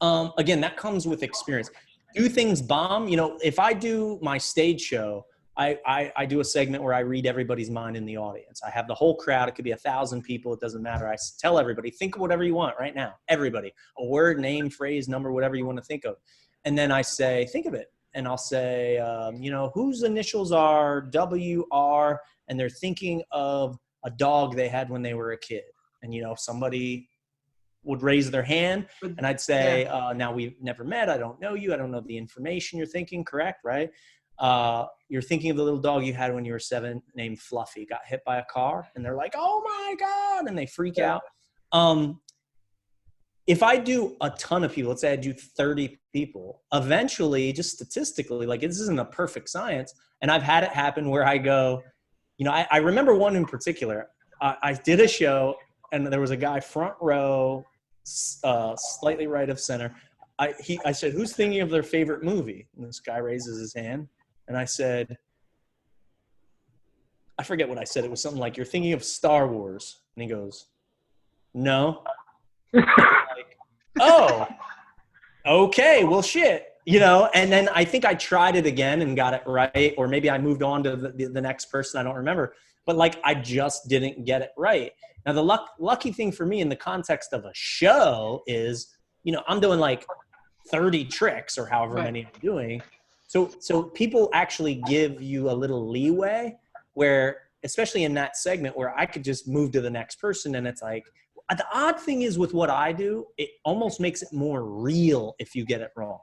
um, again, that comes with experience. Do things bomb? You know, if I do my stage show, I, I, I do a segment where I read everybody's mind in the audience. I have the whole crowd. It could be a thousand people. It doesn't matter. I tell everybody, think of whatever you want right now. Everybody, a word, name, phrase, number, whatever you want to think of. And then I say, think of it. and I'll say, um, you know, whose initials are WR, and they're thinking of a dog they had when they were a kid. And, you know, somebody would raise their hand, and I'd say, uh, now we've never met. I don't know you. I don't know the information you're thinking, correct? Right? Uh, you're thinking of the little dog you had when you were seven named Fluffy, got hit by a car, and they're like, oh my God, and they freak Yeah. out. Um, if I do a ton of people, let's say I do 30 people, eventually, just statistically, like this isn't a perfect science. And I've had it happen where I go, you know, I, I remember one in particular. I, I did a show and there was a guy front row, uh, slightly right of center. I, he, I said, who's thinking of their favorite movie? And this guy raises his hand. And I said, I forget what I said. It was something like, you're thinking of Star Wars. And he goes, no <laughs> like, oh, okay, well, shit, you know. And then I think I tried it again and got it right, or maybe I moved on to the, the, the next person. I don't remember, but like I just didn't get it right. Now the luck, lucky thing for me in the context of a show is, you know, I'm doing like 30 tricks or however Right. many I'm doing. So so people actually give you a little leeway where especially in that segment where I could just move to the next person and it's like the odd thing is with what I do, it almost makes it more real if you get it wrong.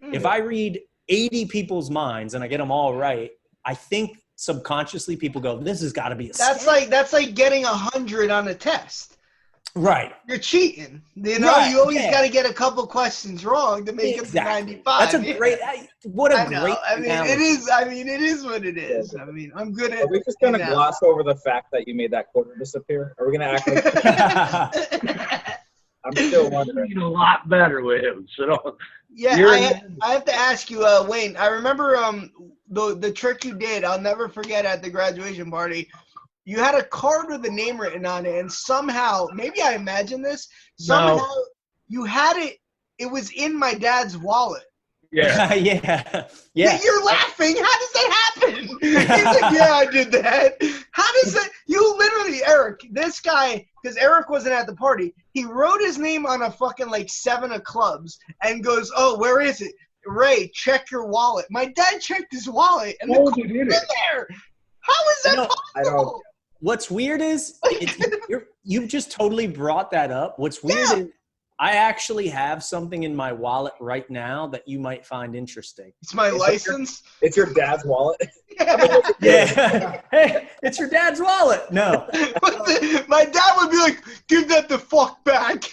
If mm. I read 80 people's minds and I get them all right, I think subconsciously people go, "This has got to be a That's scam." like that's like getting a hundred on a test. Right." You're cheating. You know, Right, you always yeah. got to get a couple questions wrong to make Exactly. it to 95. That's a Yeah. great. I- What a I know. great. I mean, analogy. it is. I mean, it is what it is. I mean, I'm good at Are at. we just gonna gloss over the fact that you made that quarter disappear? Are we gonna act like <laughs> I'm still wondering? You're a lot better with him. So don't. yeah, You're I, in- ha- I have to ask you, uh, Wayne. I remember um the the trick you did. I'll never forget at the graduation party. You had a card with a name written on it, and somehow, maybe I imagine this. Somehow, you had it. It was in my dad's wallet. Yeah. <laughs> yeah, yeah. You're laughing. How does that happen? <laughs> He's like, yeah, I did that. How does that? You literally, Eric, this guy, because Eric wasn't at the party, he wrote his name on a fucking like seven of clubs and goes, oh, where is it? Ray, check your wallet. My dad checked his wallet and the Hold card's it in in it. there. How is that No, I don't. possible? What's weird is <laughs> you've just totally brought that up. What's weird Yeah. is I actually have something in my wallet right now that you might find interesting. It's my license. It's your dad's wallet. <laughs> Yeah. <laughs> hey, it's your dad's wallet. No. The- my dad would be like, give that the fuck back.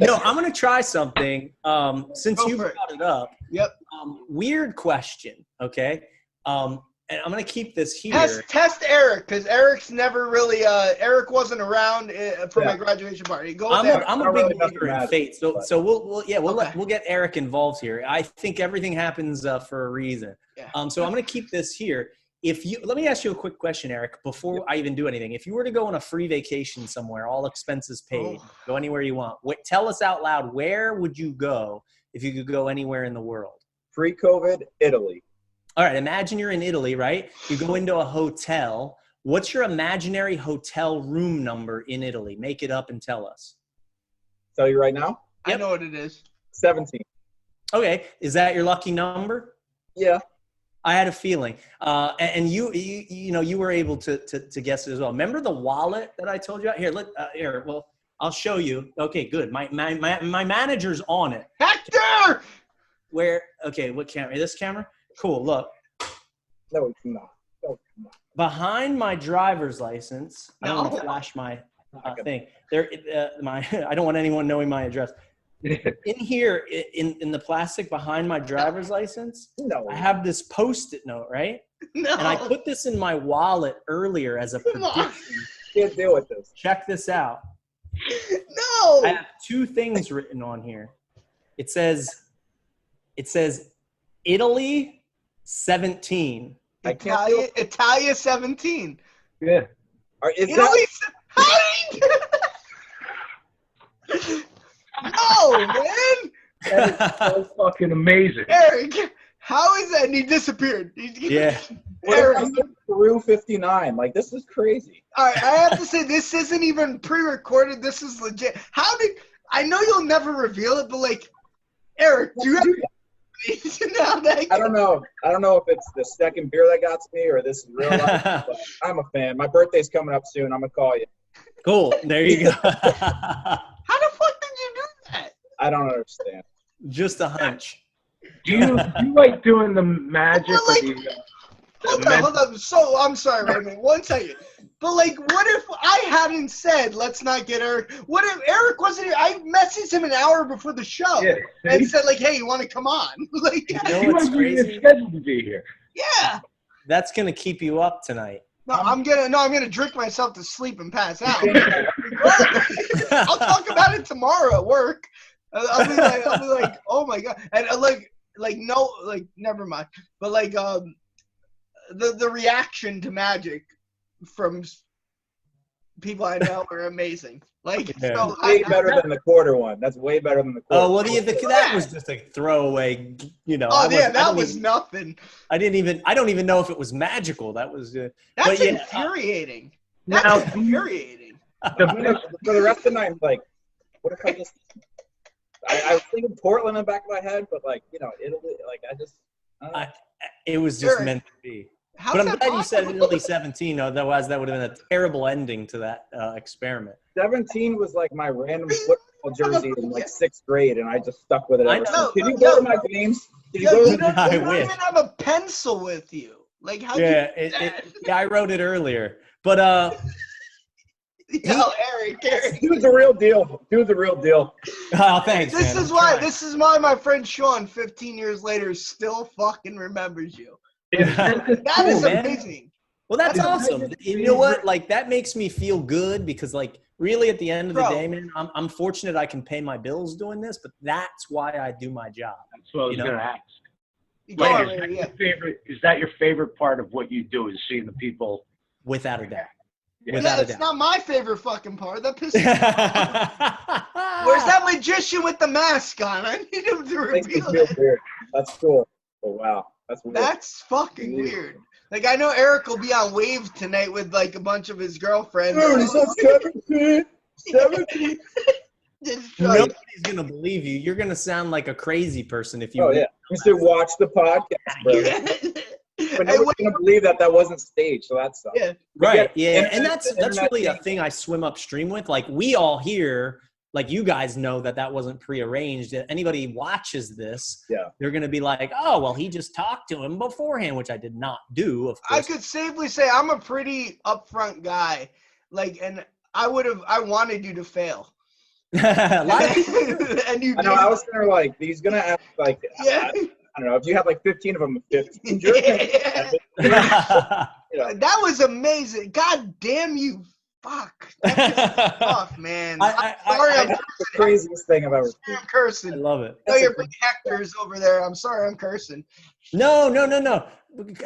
no, I'm gonna try something. Um, since Go you for it. brought it up. Yep. Um, weird question. Okay. Um, and I'm gonna keep this here. Test test Eric because Eric's never really uh Eric wasn't around uh, for my graduation party. Go I'm with a, Eric. I'm a Not big really nothing believer in fate, so but- so we'll, we'll yeah we'll Okay. let, we'll get Eric involved here. I think everything happens uh, for a reason. Yeah. Um, so I'm gonna keep this here. If you let me ask you a quick question, Eric, before I even do anything. If you were to go on a free vacation somewhere, all expenses paid, Oh. go anywhere you want. What, tell us out loud, where would you go if you could go anywhere in the world? Pre-COVID, Italy. All right, imagine you're in Italy, right? You go into a hotel. What's your imaginary hotel room number in Italy? Make it up and tell us. Tell you right now, I know what it is. 17. Okay, is that your lucky number? Yeah. I had a feeling, uh, and, and you, you, you know, you were able to, to to guess it as well. Remember the wallet that I told you about? Here, look, uh, here. Well, I'll show you. Okay, good. My my my, my manager's on it. Hector! Where? Okay, what camera? This camera? Cool. Look, No, it's not. No, it's not. behind my driver's license. I don't want to flash my uh, thing. There, uh, my. <laughs> I don't want anyone knowing my address. <laughs> In here, in in the plastic behind my driver's license, No. I have this post-it note, right? No. And I put this in my wallet earlier as a Come on. prediction. can't deal with this. Check this out. no. I have two things written on here. It says, it says, Italy, seventeen. I Italia, Italia 17. Yeah. Are, is Italy. that, se- How <laughs> no, man. that is So fucking amazing. Eric, how is that? And he disappeared. He- he- Yeah. Eric, if Peru 59? Like, this is crazy. all right, I have to say this isn't even pre-recorded. This is legit. How did I know you'll never reveal it, but like, Eric, do you have <laughs> now that I don't know. I don't know if it's the second beer that got to me or this is real life. <laughs> but I'm a fan. My birthday's coming up soon. I'm gonna call you. cool. There you go. <laughs> How the fuck did you do that? I don't understand. Just a hunch. Do you, do you like doing the magic like- or the, uh, Hold the on, hold on. So I'm sorry, Raymond. One second. But like, what if I hadn't said let's not get Eric? What if Eric wasn't here? I messaged him an hour before the show Yeah, and said like, "Hey, you want to come on?" <laughs> like, You <laughs> know He what's wasn't crazy? scheduled to be here. yeah. That's gonna keep you up tonight. No, I'm gonna no, I'm gonna drink myself to sleep and pass out. <laughs> I'll talk about it tomorrow at work. I'll I'll be like, I'll be like, oh my god, and uh, like, like no, like never mind. But like, um, the the reaction to magic from people I know are amazing. Like, Yeah. so Way I, better than the quarter one. That's way better than the quarter. Oh well, yeah, the, that was just a throwaway. You know. Oh wasn't- yeah, that don't was even- nothing. I didn't even. I don't even know if it was magical. That was. Uh, That's But yeah, infuriating. That's Now, infuriating. The for the rest of the night, I'm like, what if I just? I, I was thinking Portland in the back of my head, but like you know, Italy. Like I just. I don't know. I- it was just Sure. meant to be. How's But I'm that glad you said possible? Italy 17. Otherwise, that would have been a terrible ending to that uh, experiment. 17 was like my random football jersey in like sixth grade, and I just stuck with it I ever know. since. Can you No, go to no. my games? Can you Yo, go you to don't, I you don't even have a pencil with you. Like how? Yeah, it, it, yeah, I wrote it earlier. But uh, You, <laughs> yo, Eric, Eric. Dude's a real deal. Dude's a real deal. <laughs> oh, thanks. This man. is I'm why. trying. This is why my friend Sean, 15 years later, still fucking remembers you. <laughs> That Cool, is man. amazing. Well, that's That's awesome. amazing. You know what? Like that makes me feel good because, like, really, at the end of the day, man, I'm I'm fortunate I can pay my bills doing this. But that's why I do my job. That's what I was You know? going to ask. Like, can't is, that really- your yeah. favorite, is that your favorite part of what you do? Is seeing the people? Without a doubt. Yeah. Without Yeah, a not my favorite fucking part. That pisses me off. <laughs> Where's that magician with the mask on? I need him to reveal it. weird. That's cool. Oh wow, that's weird. That's fucking Weird. weird. Like I know Eric will be on Wave tonight with like a bunch of his girlfriends. Dude, he said 17. 17. <laughs> Just like- Nobody's gonna believe you. You're gonna sound like a crazy person if you. Oh yeah. He said watch the podcast, bro. But Hey, nobody's wait, gonna believe that that wasn't staged, so that sucks. yeah. Right. Yeah, Yeah. internet- And that's that's really a thing. thing I swim upstream with. Like we all here, like you guys know that that wasn't prearranged. If anybody watches this, Yeah. they're gonna be like, oh well, he just talked to him beforehand, which I did not do. Of I could safely say I'm a pretty upfront guy. Like, and I would have, I wanted you to fail. <laughs> <laughs> a lot of people. and you I know. I was there like he's gonna ask like Yeah. I, I don't know if you had like 15 of them, 15. <laughs> Yeah. you know, That was amazing. God damn you. Fuck. That pissed <laughs> man. I- I, I- am sorry, I- I'm, that's the craziest thing I've ever. I'm I love it. I you're big Hector's over there. I'm sorry, I'm cursing. No, no, no, no.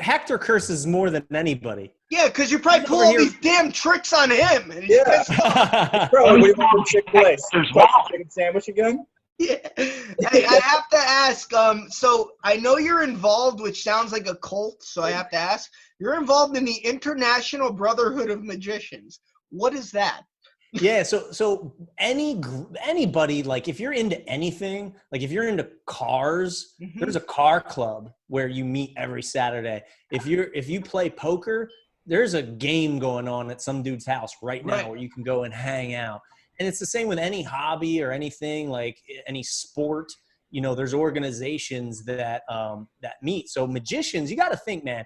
Hector curses more than anybody. Yeah, because you probably pull all these damn tricks on him. And he's Yeah. <laughs> Bro, we do want from Chick Fil A? Chicken sandwich again? Yeah. Hey, I have to ask. Um, so I know you're involved, which sounds like a cult. So I have to ask. You're involved in the International Brotherhood of Magicians. What is that? <laughs> yeah so so any anybody like if you're into anything like if you're into cars Mhm. there's a car club where you meet every saturday if you're if you play poker there's a game going on at some dude's house right now Right. where you can go and hang out and it's the same with any hobby or anything like any sport you know there's organizations that um that meet so magicians you got to think man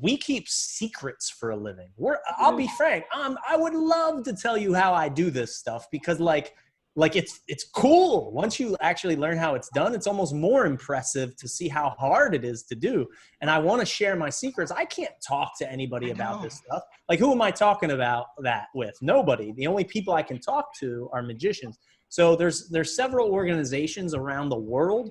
we keep secrets for a living. We're I'll be frank. Um, I would love to tell you how I do this stuff because like like it's it's cool. Once you actually learn how it's done, it's almost more impressive to see how hard it is to do. And I want to share my secrets. I can't talk to anybody about this stuff. Like who am I talking about that with? Nobody. The only people I can talk to are magicians. So there's there's several organizations around the world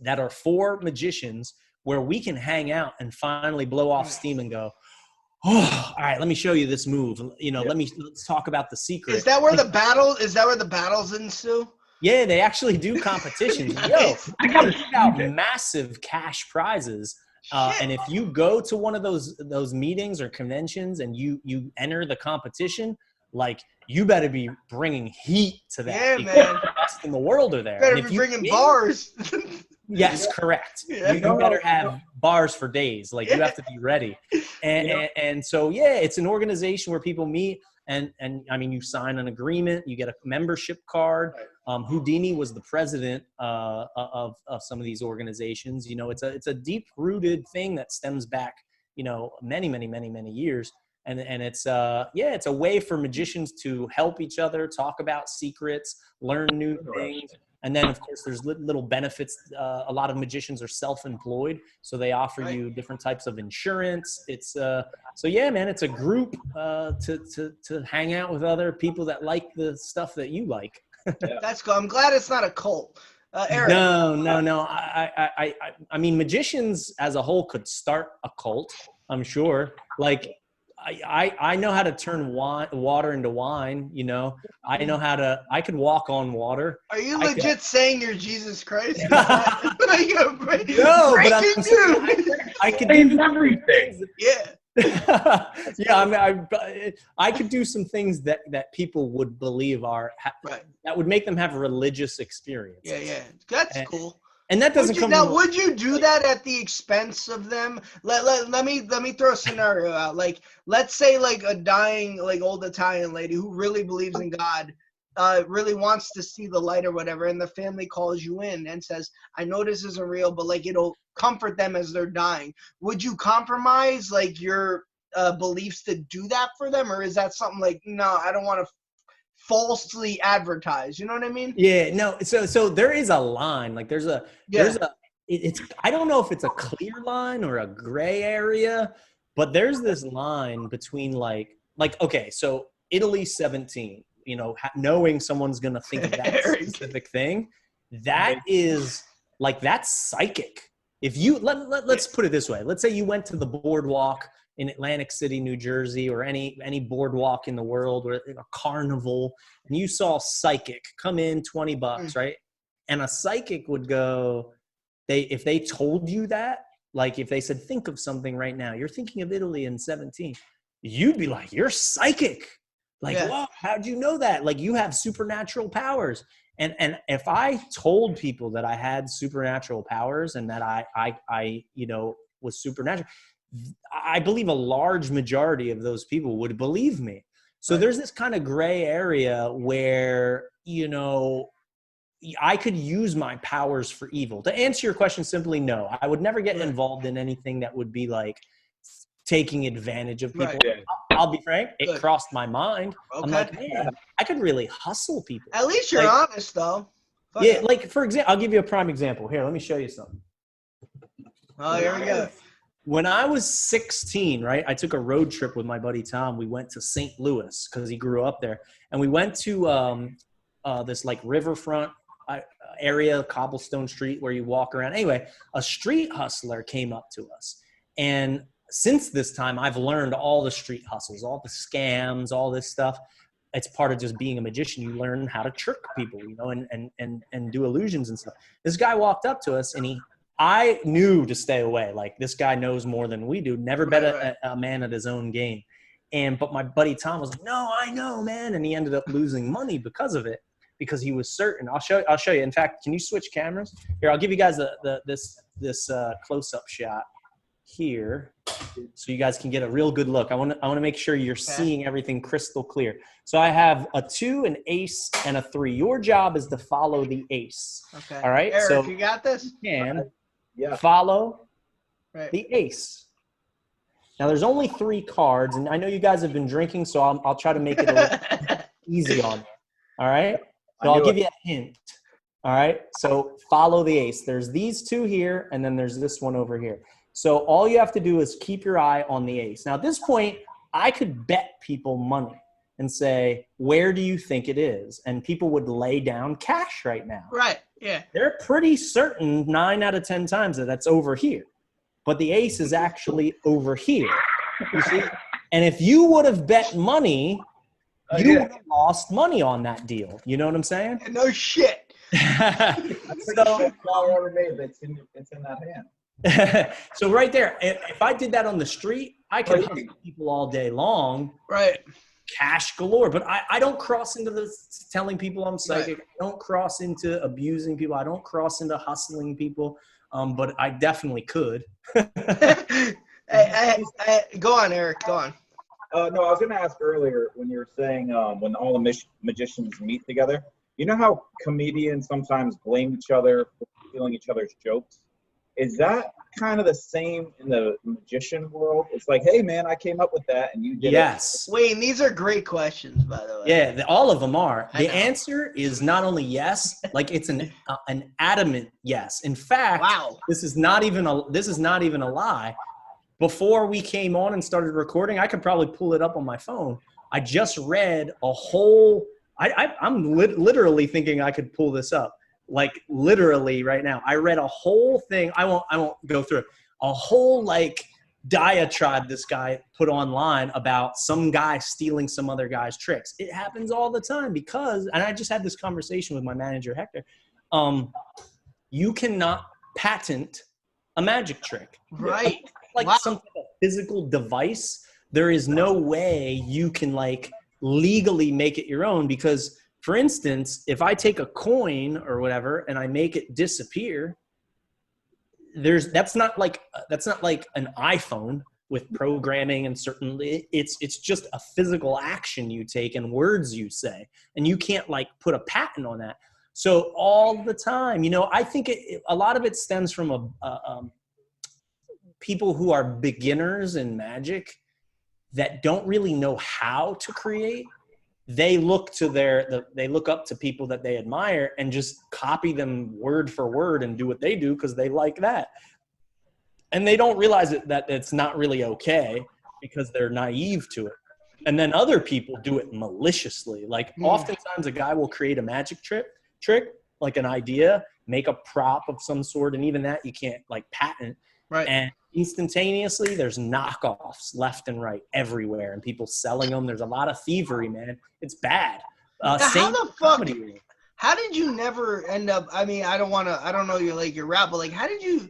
that are for magicians where we can hang out and finally blow off steam and go, oh, all right, let me show you this move. You know, Yeah. let me let's talk about the secret. Is that where the battle? Is that where the battles ensue? yeah, they actually do competitions. <laughs> Yo, I gotta they out massive cash prizes. Uh, and if you go to one of those those meetings or conventions and you you enter the competition, like you better be bringing heat to that. Yeah, man. the best in the world are there. Better if be you bringing win- bars. <laughs> Yes, correct. Yeah. You, you better have bars for days. Like you have to be ready. <laughs> And, Yeah. and and so yeah, it's an organization where people meet and and I mean you sign an agreement, you get a membership card. Um, Houdini was the president uh, of of some of these organizations. You know, it's a it's a deep rooted thing that stems back you know many many many many years. And, and it's uh yeah it's a way for magicians to help each other talk about secrets learn new things and then, of course, there's little benefits. Uh, a lot of magicians are self-employed, so they offer Right. you different types of insurance. It's uh, so yeah, man. It's a group uh, to to to hang out with other people that like the stuff that you like. <laughs> That's cool. I'm glad it's not a cult. Uh, Eric. No, no, no. I, I, I, I mean, magicians as a whole could start a cult. I'm sure. Like, I, I, I know how to turn wine, water into wine. You know, I know how to. I could walk on water. Are you I legit saying you're Jesus Christ? <laughs> No, like a break, but I'm breaking saying. I could do everything. Yeah. <laughs> yeah, I mean, I, I could do some things that that people would believe are ha- Right. that would make them have a religious experience. Yeah, yeah. That's And- cool. And that doesn't you, come. now, would you do that at the expense of them? Let, let, let me let me throw a scenario out. Like, let's say like a dying like old Italian lady who really believes in God, uh, really wants to see the light or whatever, and the family calls you in and says, "I know this isn't real, but like it'll comfort them as they're dying." Would you compromise like your uh, beliefs to do that for them, or is that something like, no, I don't want to falsely advertised. You know what I mean? Yeah, no. So so there is a line. Like there's a Yeah. there's a it, it's I don't know if it's a clear line or a gray area, but there's this line between like like okay, so Italy 17, you know, ha- knowing someone's going to think of that <laughs> specific thing, that is like that's psychic. If you let, let let's put it this way. Let's say you went to the boardwalk in Atlantic City, New Jersey, or any any boardwalk in the world, or a carnival, and you saw psychic come in 20 mm. bucks, right? And a psychic would go, they if they told you that, like if they said, think of something right now, you're thinking of Italy in 17, you'd be like, you're psychic. Like, Yeah. whoa, how'd you know that? Like you have supernatural powers. And and if I told people that I had supernatural powers and that I I I you know was supernatural, I believe a large majority of those people would believe me. So Right. there's this kind of gray area where, you know, I could use my powers for evil. To answer your question simply, no. I would never get Right. involved in anything that would be like taking advantage of people. Right. Yeah. I'll be frank, it Good. crossed my mind. I'm like, man, I could really hustle people. At least you're Like- honest, though. Fuck Yeah, it. like for example, I'll give you a prime example. Here, let me show you something. Oh, here we go. When I was 16, right, I took a road trip with my buddy Tom. We went to St. Louis because he grew up there, and we went to um, uh, this like riverfront uh, area, cobblestone street, where you walk around. Anyway, a street hustler came up to us, and since this time, I've learned all the street hustles, all the scams, all this stuff. It's part of just being a magician. You learn how to trick people, you know, and and and and do illusions and stuff. This guy walked up to us, and he I knew to stay away. Like this guy knows more than we do. Never bet Right, a, right. a, a man at his own game. And but my buddy Tom was like, "No, I know, man," and he ended up losing money because of it because he was certain. I'll show. I'll show you. In fact, can you switch cameras? Here, I'll give you guys the, the this this uh, close up shot here, so you guys can get a real good look. I want to I want to make sure you're seeing everything crystal clear. So I have a two, an ace, and a three. Your job is to follow the ace. Okay. All right, Eric, so- you got this? You can Yeah. follow Right. the ace. Now there's only three cards, and I know you guys have been drinking, so I'll, I'll try to make it a little <laughs> easy on you. All right. So I'll give it. you a hint. All right. So follow the ace. There's these two here, and then there's this one over here. So all you have to do is keep your eye on the ace. Now at this point, I could bet people money and say, "Where do you think it is?" And people would lay down cash right now right. Yeah. they're pretty certain nine out of ten times that that's over here but the ace is actually over here you see and if you would have bet money Oh, you yeah. would have lost money on that deal you know what i'm saying No shit. <laughs> So the best ever made. That's in, it's in that hand. <laughs> so right there if if i did that on the street i could oh, hustle people all day long Right. Cash galore. But I, I don't cross into the telling people I'm psychic. I don't cross into abusing people. I don't cross into hustling people. Um, but I definitely could. I, I, I, go on, Eric. Go on. Uh, no, I was going to ask earlier when you were saying um, when all the mag- magicians meet together. You know how comedians sometimes blame each other for stealing each other's jokes? Is that kind of the same in the magician world? It's like, hey man, I came up with that, and you did yes. it. Wayne, these are great questions, by the way. Yeah, the, all of them are. I The know. answer is not only yes, like it's an uh, an adamant yes. In fact, Wow. this is not even a this is not even a lie. Before we came on and started recording, I could probably pull it up on my phone. I just read a whole. I, I I'm lit, literally thinking I could pull this up, like literally right now. I read a whole thing. I won't I won't go through it. A whole like diatribe this guy put online about some guy stealing some other guy's tricks. It happens all the time because, and I just had this conversation with my manager Hector. Um, you cannot patent a magic trick Right. <laughs> like Wow. some type of physical device, there is no way you can like legally make it your own because for instance, if I take a coin or whatever and I make it disappear, there's that's not like that's not like an iPhone with programming and certainly it's it's just a physical action you take and words you say. And you can't like put a patent on that. So all the time you know i think it, a lot of it stems from a, a um, people who are beginners in magic that don't really know how to create they look to their the, they look up to people that they admire and just copy them word for word and do what they do because they like that. And they don't realize it, that it's not really okay because they're naive to it. And then other people do it maliciously. Like Hmm. oftentimes a guy will create a magic trick trick like an idea make a prop of some sort and even that you can't like patent Right. and instantaneously there's knockoffs left and right everywhere and people selling them there's a lot of thievery man it's bad uh, Now, how the fuck? comedy. How did you never end up? I mean, I don't want to. I don't know your like your rap, but like, how did you?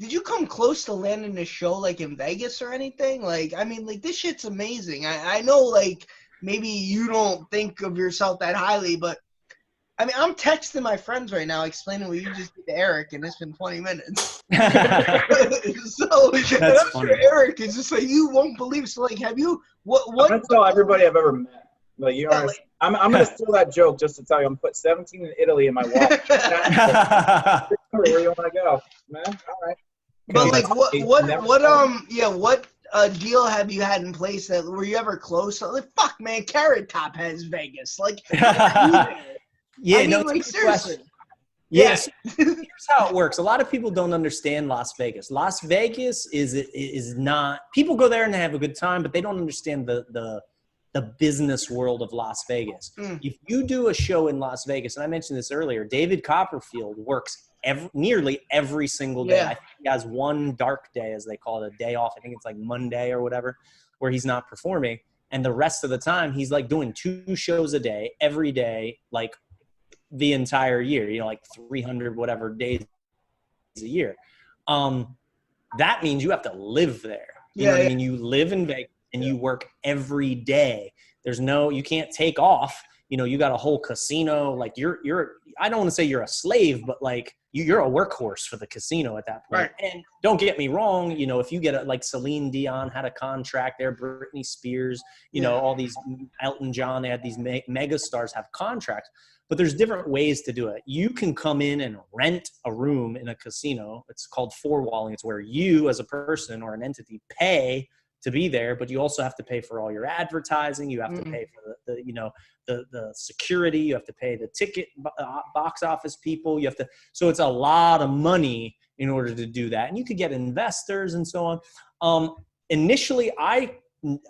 Did you come close to landing a show like in Vegas or anything? Like, I mean, like this shit's amazing. I I know like maybe you don't think of yourself that highly, but I mean, I'm texting my friends right now explaining what you just did to Eric, and it's been 20 minutes. <laughs> <laughs> so and I'm sure funny. Eric is just like you won't believe. So like, have you what What? I'm gonna tell everybody I've ever met. Like you Yeah, like- I'm, I'm gonna steal that joke just to tell you. I'm gonna put 17 in Italy in my wallet. <laughs> Where you want to go, man? All right. But like what what Never- what um yeah what uh deal have you had in place that were you ever close? Like fuck man, Carrot Top has Vegas. Like how are you there? yeah, I no, like seriously. question. Yes. Here's how it works. A lot of people don't understand Las Vegas. Las Vegas is is not. People go there and they have a good time, but they don't understand the the the business world of Las Vegas. Mm. If you do a show in Las Vegas, and I mentioned this earlier, David Copperfield works every, nearly every single day. Yeah. I think he has one dark day, as they call it, a day off. I think it's like Monday or whatever, where he's not performing. And the rest of the time, he's like doing two shows a day, every day, like the entire year, you know, like 300 whatever days a year. Um, that means you have to live there. You Yeah, know what yeah. I mean? You live in Vegas and you work every day. There's no, you can't take off. You know, you got a whole casino. Like you're, you're. I don't want to say you're a slave, but like you're a workhorse for the casino at that point. Right. And don't get me wrong. You know, if you get a, like Celine Dion had a contract there, Britney Spears, you know, all these Elton John, they had these me- mega stars have contracts but there's different ways to do it. You can come in and rent a room in a casino. It's called four walling. It's where you, as a person or an entity, pay to be there, but you also have to pay for all your advertising. You have to Mm. pay for the, the you know the the security. You have to pay the ticket uh, box office people. You have to. So it's a lot of money in order to do that, and you could get investors and so on. Um, initially, I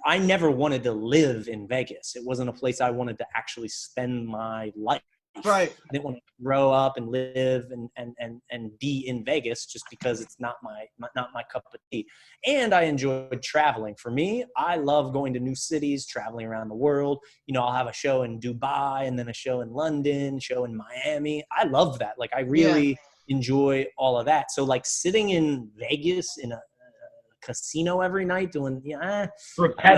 I never wanted to live in Vegas. It wasn't a place I wanted to actually spend my life. Right. I didn't want to grow up and live and and and and be in Vegas just because it's not my, my not my cup of tea. And I enjoyed traveling. For me, I love going to new cities, traveling around the world. You know, I'll have a show in Dubai and then a show in London, show in Miami. I love that. Like I really enjoy all of that. So like sitting in Vegas in a casino every night doing yeah.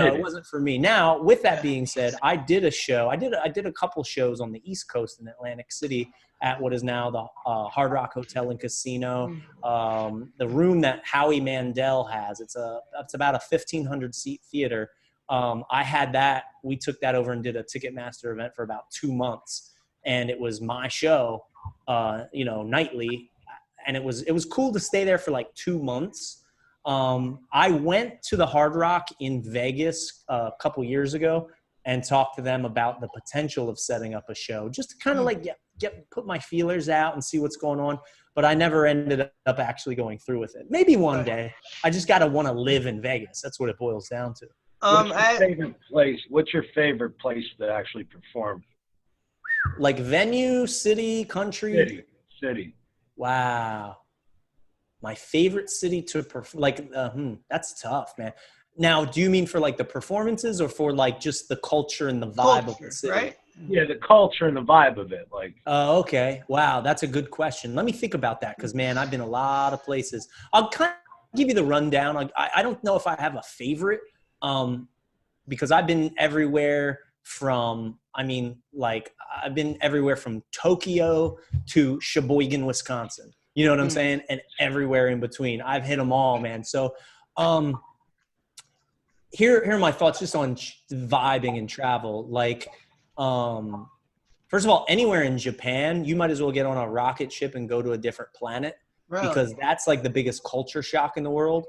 know, it wasn't for me. Now, with that being said, I did a show. I did I did a couple shows on the East Coast in Atlantic City at what is now the uh, Hard Rock Hotel and Casino. Um, the room that Howie Mandel has. It's a it's about a fifteen hundred seat theater. Um, I had that. We took that over and did a Ticketmaster event for about two months, and it was my show. Uh, you know, nightly, and it was it was cool to stay there for like two months. Um, I went to the Hard Rock in Vegas uh, a couple years ago and talked to them about the potential of setting up a show, just to kind of like get, get put my feelers out and see what's going on. But I never ended up actually going through with it. Maybe one day. I just gotta want to live in Vegas. That's what it boils down to. Um, what's your I, favorite place? What's your favorite place to actually perform? Like venue, city, country. City. City. Wow. My favorite city to perform, like, uh, hmm, that's tough, man. Now, do you mean for like the performances or for like just the culture and the vibe of the city? right? Yeah, the culture and the vibe of it. Like, Oh, okay. Wow, that's a good question. Let me think about that because, man, I've been a lot of places. I'll kind of give you the rundown. I, I- I don't know if I have a favorite um, because I've been everywhere from, I mean, like, I've been everywhere from Tokyo to Sheboygan, Wisconsin. You know what I'm Mm. saying? And everywhere in between. I've hit them all, man. So, um, here, here are my thoughts just on ch- vibing and travel. Like, um, first of all, anywhere in Japan, you might as well get on a rocket ship and go to a different planet Really? because that's like the biggest culture shock in the world.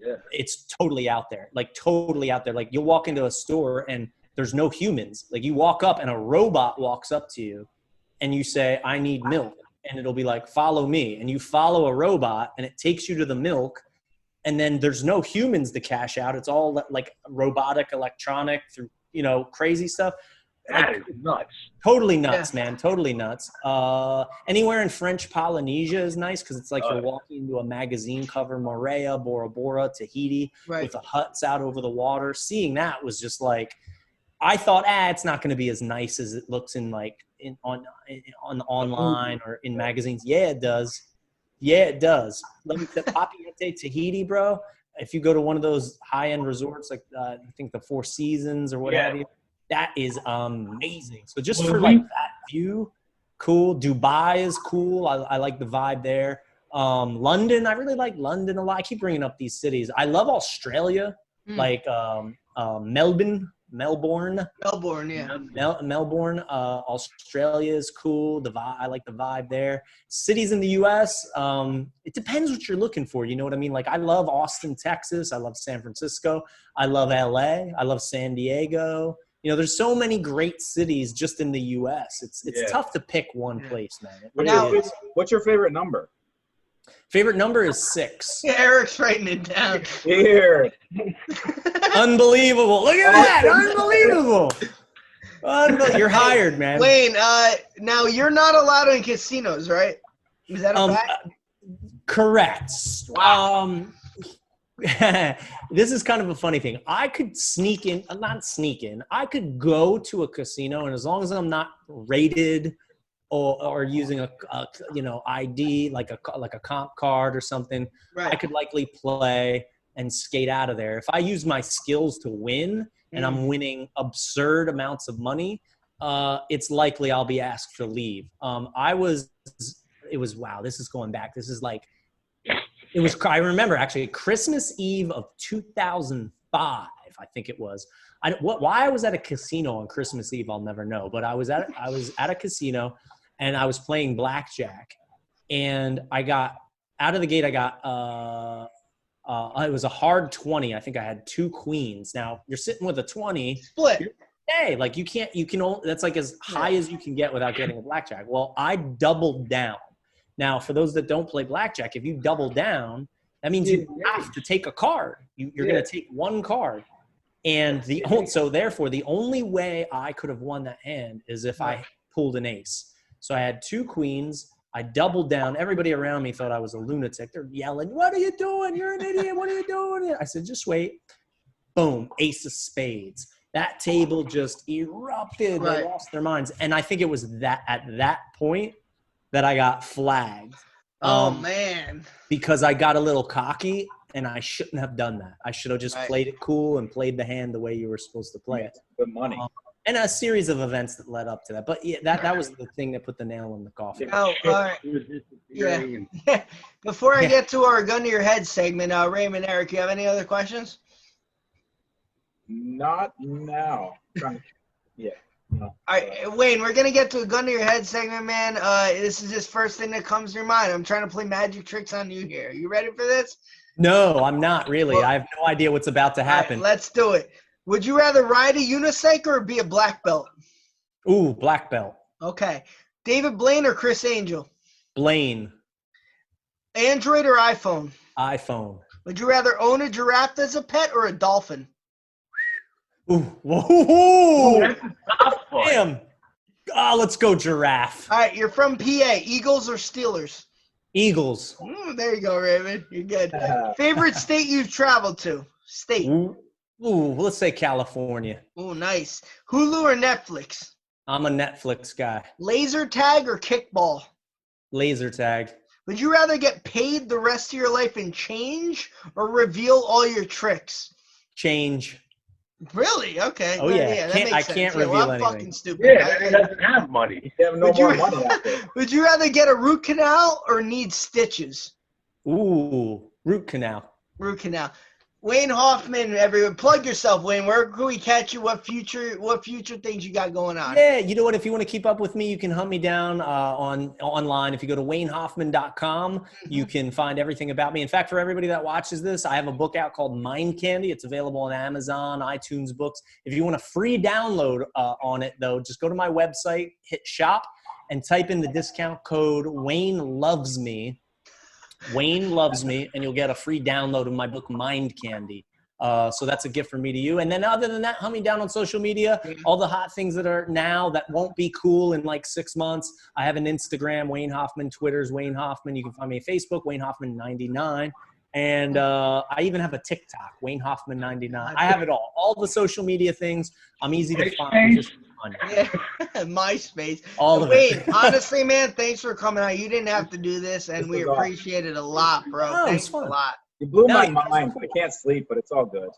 yeah. It's totally out there, like totally out there. Like you'll walk into a store and there's no humans. Like you walk up and a robot walks up to you and you say, I need milk. And it'll be like, follow me. And you follow a robot and it takes you to the milk. And then there's no humans to cash out. It's all like robotic, electronic, through, you know, crazy stuff. That is nuts. Totally nuts, man. Totally nuts. Uh, anywhere in French Polynesia is nice because it's like Oh, you're walking into a magazine cover, Moorea, Bora Bora, Tahiti, right. with the huts out over the water. Seeing that was just like, I thought, ah, it's not going to be as nice as it looks in like in on on online or in magazines. Yeah, it does. Yeah, it does. Let me tell Papeete, Tahiti, bro. If you go to one of those high end resorts, like uh, I think the Four Seasons or whatever, Yeah. that is amazing. So just Well, for we- like that view, cool. Dubai is cool. I, I like the vibe there. Um, London, I really like London a lot. I keep bringing up these cities. I love Australia, Mm. like um, um, Melbourne, Melbourne, Melbourne, yeah. Mel- Melbourne. Uh, Australia is cool. The vi- I like the vibe there. Cities in the U.S. Um, it depends what you're looking for. You know what I mean? Like I love Austin, Texas. I love San Francisco. I love L.A. I love San Diego. You know, there's so many great cities just in the U.S. It's it's Yeah. tough to pick one Yeah. place, man. It really Now- is. what's your favorite number? Favorite number is six. Yeah, <laughs> Eric's writing it down. Here. <laughs> Unbelievable! Look at that! Unbelievable! Unbel- You're hired, man. Wayne, uh, now you're not allowed in casinos, right? Is that a Um, fact? uh, correct. Um, <laughs> this is kind of a funny thing. I could sneak in, uh, not sneak in. I could go to a casino, and as long as I'm not rated or, or using a, a you know ID like a like a comp card or something, I could likely play and skate out of there. If I use my skills to win and I'm winning absurd amounts of money, uh, it's likely I'll be asked to leave. Um, I was, it was wow. This is going back. This is like, it was. I remember actually Christmas Eve of 2005. I think it was. I what why I was at a casino on Christmas Eve I'll never know. But I was at I was at a casino, and I was playing blackjack, and I got out of the gate. I got uh, uh, it was a hard 20. I think I had two queens. Now you're sitting with a 20. Split. Hey, like you can't, you can only, that's like as high as you can get without getting a blackjack. Well, I doubled down. Now, for those that don't play blackjack, if you double down, that means you have to take a card. You, you're Yeah. going to take one card. And the so therefore, the only way I could have won that hand is if I pulled an ace. So I had two queens. I doubled down. Everybody around me thought I was a lunatic. They're yelling, "What are you doing? You're an idiot! What are you doing?" I said, "Just wait." Boom, ace of spades. That table just erupted. They lost their minds, and I think it was that at that point that I got flagged Oh Um, man. because I got a little cocky and I shouldn't have done that. I should have just Right. played it cool and played the hand the way you were supposed to play it. Good money. Um, And a series of events that led up to that. But yeah, that that was the thing that put the nail in the coffin. Oh, all right. It was disappearing and <laughs> Before I get to our gun to your head segment, uh, Raymond, Eric, you have any other questions? Not now. <laughs> Yeah. No. All right, Wayne, we're gonna get to a gun to your head segment, man. Uh, this is just first thing that comes to your mind. I'm trying to play magic tricks on you here. You ready for this? No, I'm not really. Well- I have no idea what's about to All right, happen. let's do it. Would you rather ride a unicycle or be a black belt? Ooh, black belt. Okay. David Blaine or Criss Angel? Blaine, Android or iPhone? iPhone. Would you rather own a giraffe as a pet or a dolphin? Ooh, whoa, that's a tough damn. Oh, let's go giraffe. All right, you're from PA. Eagles or Steelers? Eagles. Ooh, there you go, Raymond. You're good. Uh, Favorite state you've traveled to? State. Ooh, ooh, let's say California. Ooh, nice. Hulu or Netflix? I'm a Netflix guy. Laser tag or kickball? Laser tag. Would you rather get paid the rest of your life in change or reveal all your tricks? Change. Really? Okay. Oh, Well, yeah. that Can't- makes I sense. can't Yeah, well, I'm anything. fucking stupid. Yeah, I- he doesn't have money. you have no Would more you- <laughs> money. Would you rather get a root canal or need stitches? Ooh, root canal. Root canal. Wayne Hoffman, everyone, plug yourself, Wayne. Where can we catch you? What future? What future things you got going on? Yeah, you know what? If you want to keep up with me, you can hunt me down uh, on online. If you go to waynehoffman.com, you can find everything about me. In fact, for everybody that watches this, I have a book out called Mind Candy. It's available on Amazon, iTunes books. If you want a free download uh, on it, though, just go to my website, hit shop, and type in the discount code Wayne Loves Me. Wayne Loves Me, and you'll get a free download of my book Mind Candy. Uh, so that's a gift from me to you. And then other than that, hunt me down on social media. All the hot things that are now that won't be cool in like six months. I have an Instagram, Wayne Hoffman. Twitter's Wayne Hoffman. You can find me on Facebook, Wayne Hoffman 99. And uh, I even have a TikTok, Wayne Hoffman 99. I have it all. All the social media things. I'm easy to find. Just fun. Yeah, <laughs> MySpace. All of Wayne, it. honestly, man, thanks for coming out. You didn't have to do this, and This we was awesome. appreciate it a lot, bro. No, it thanks a fun. lot. You blew No, my mind. I can't sleep, but it's all good.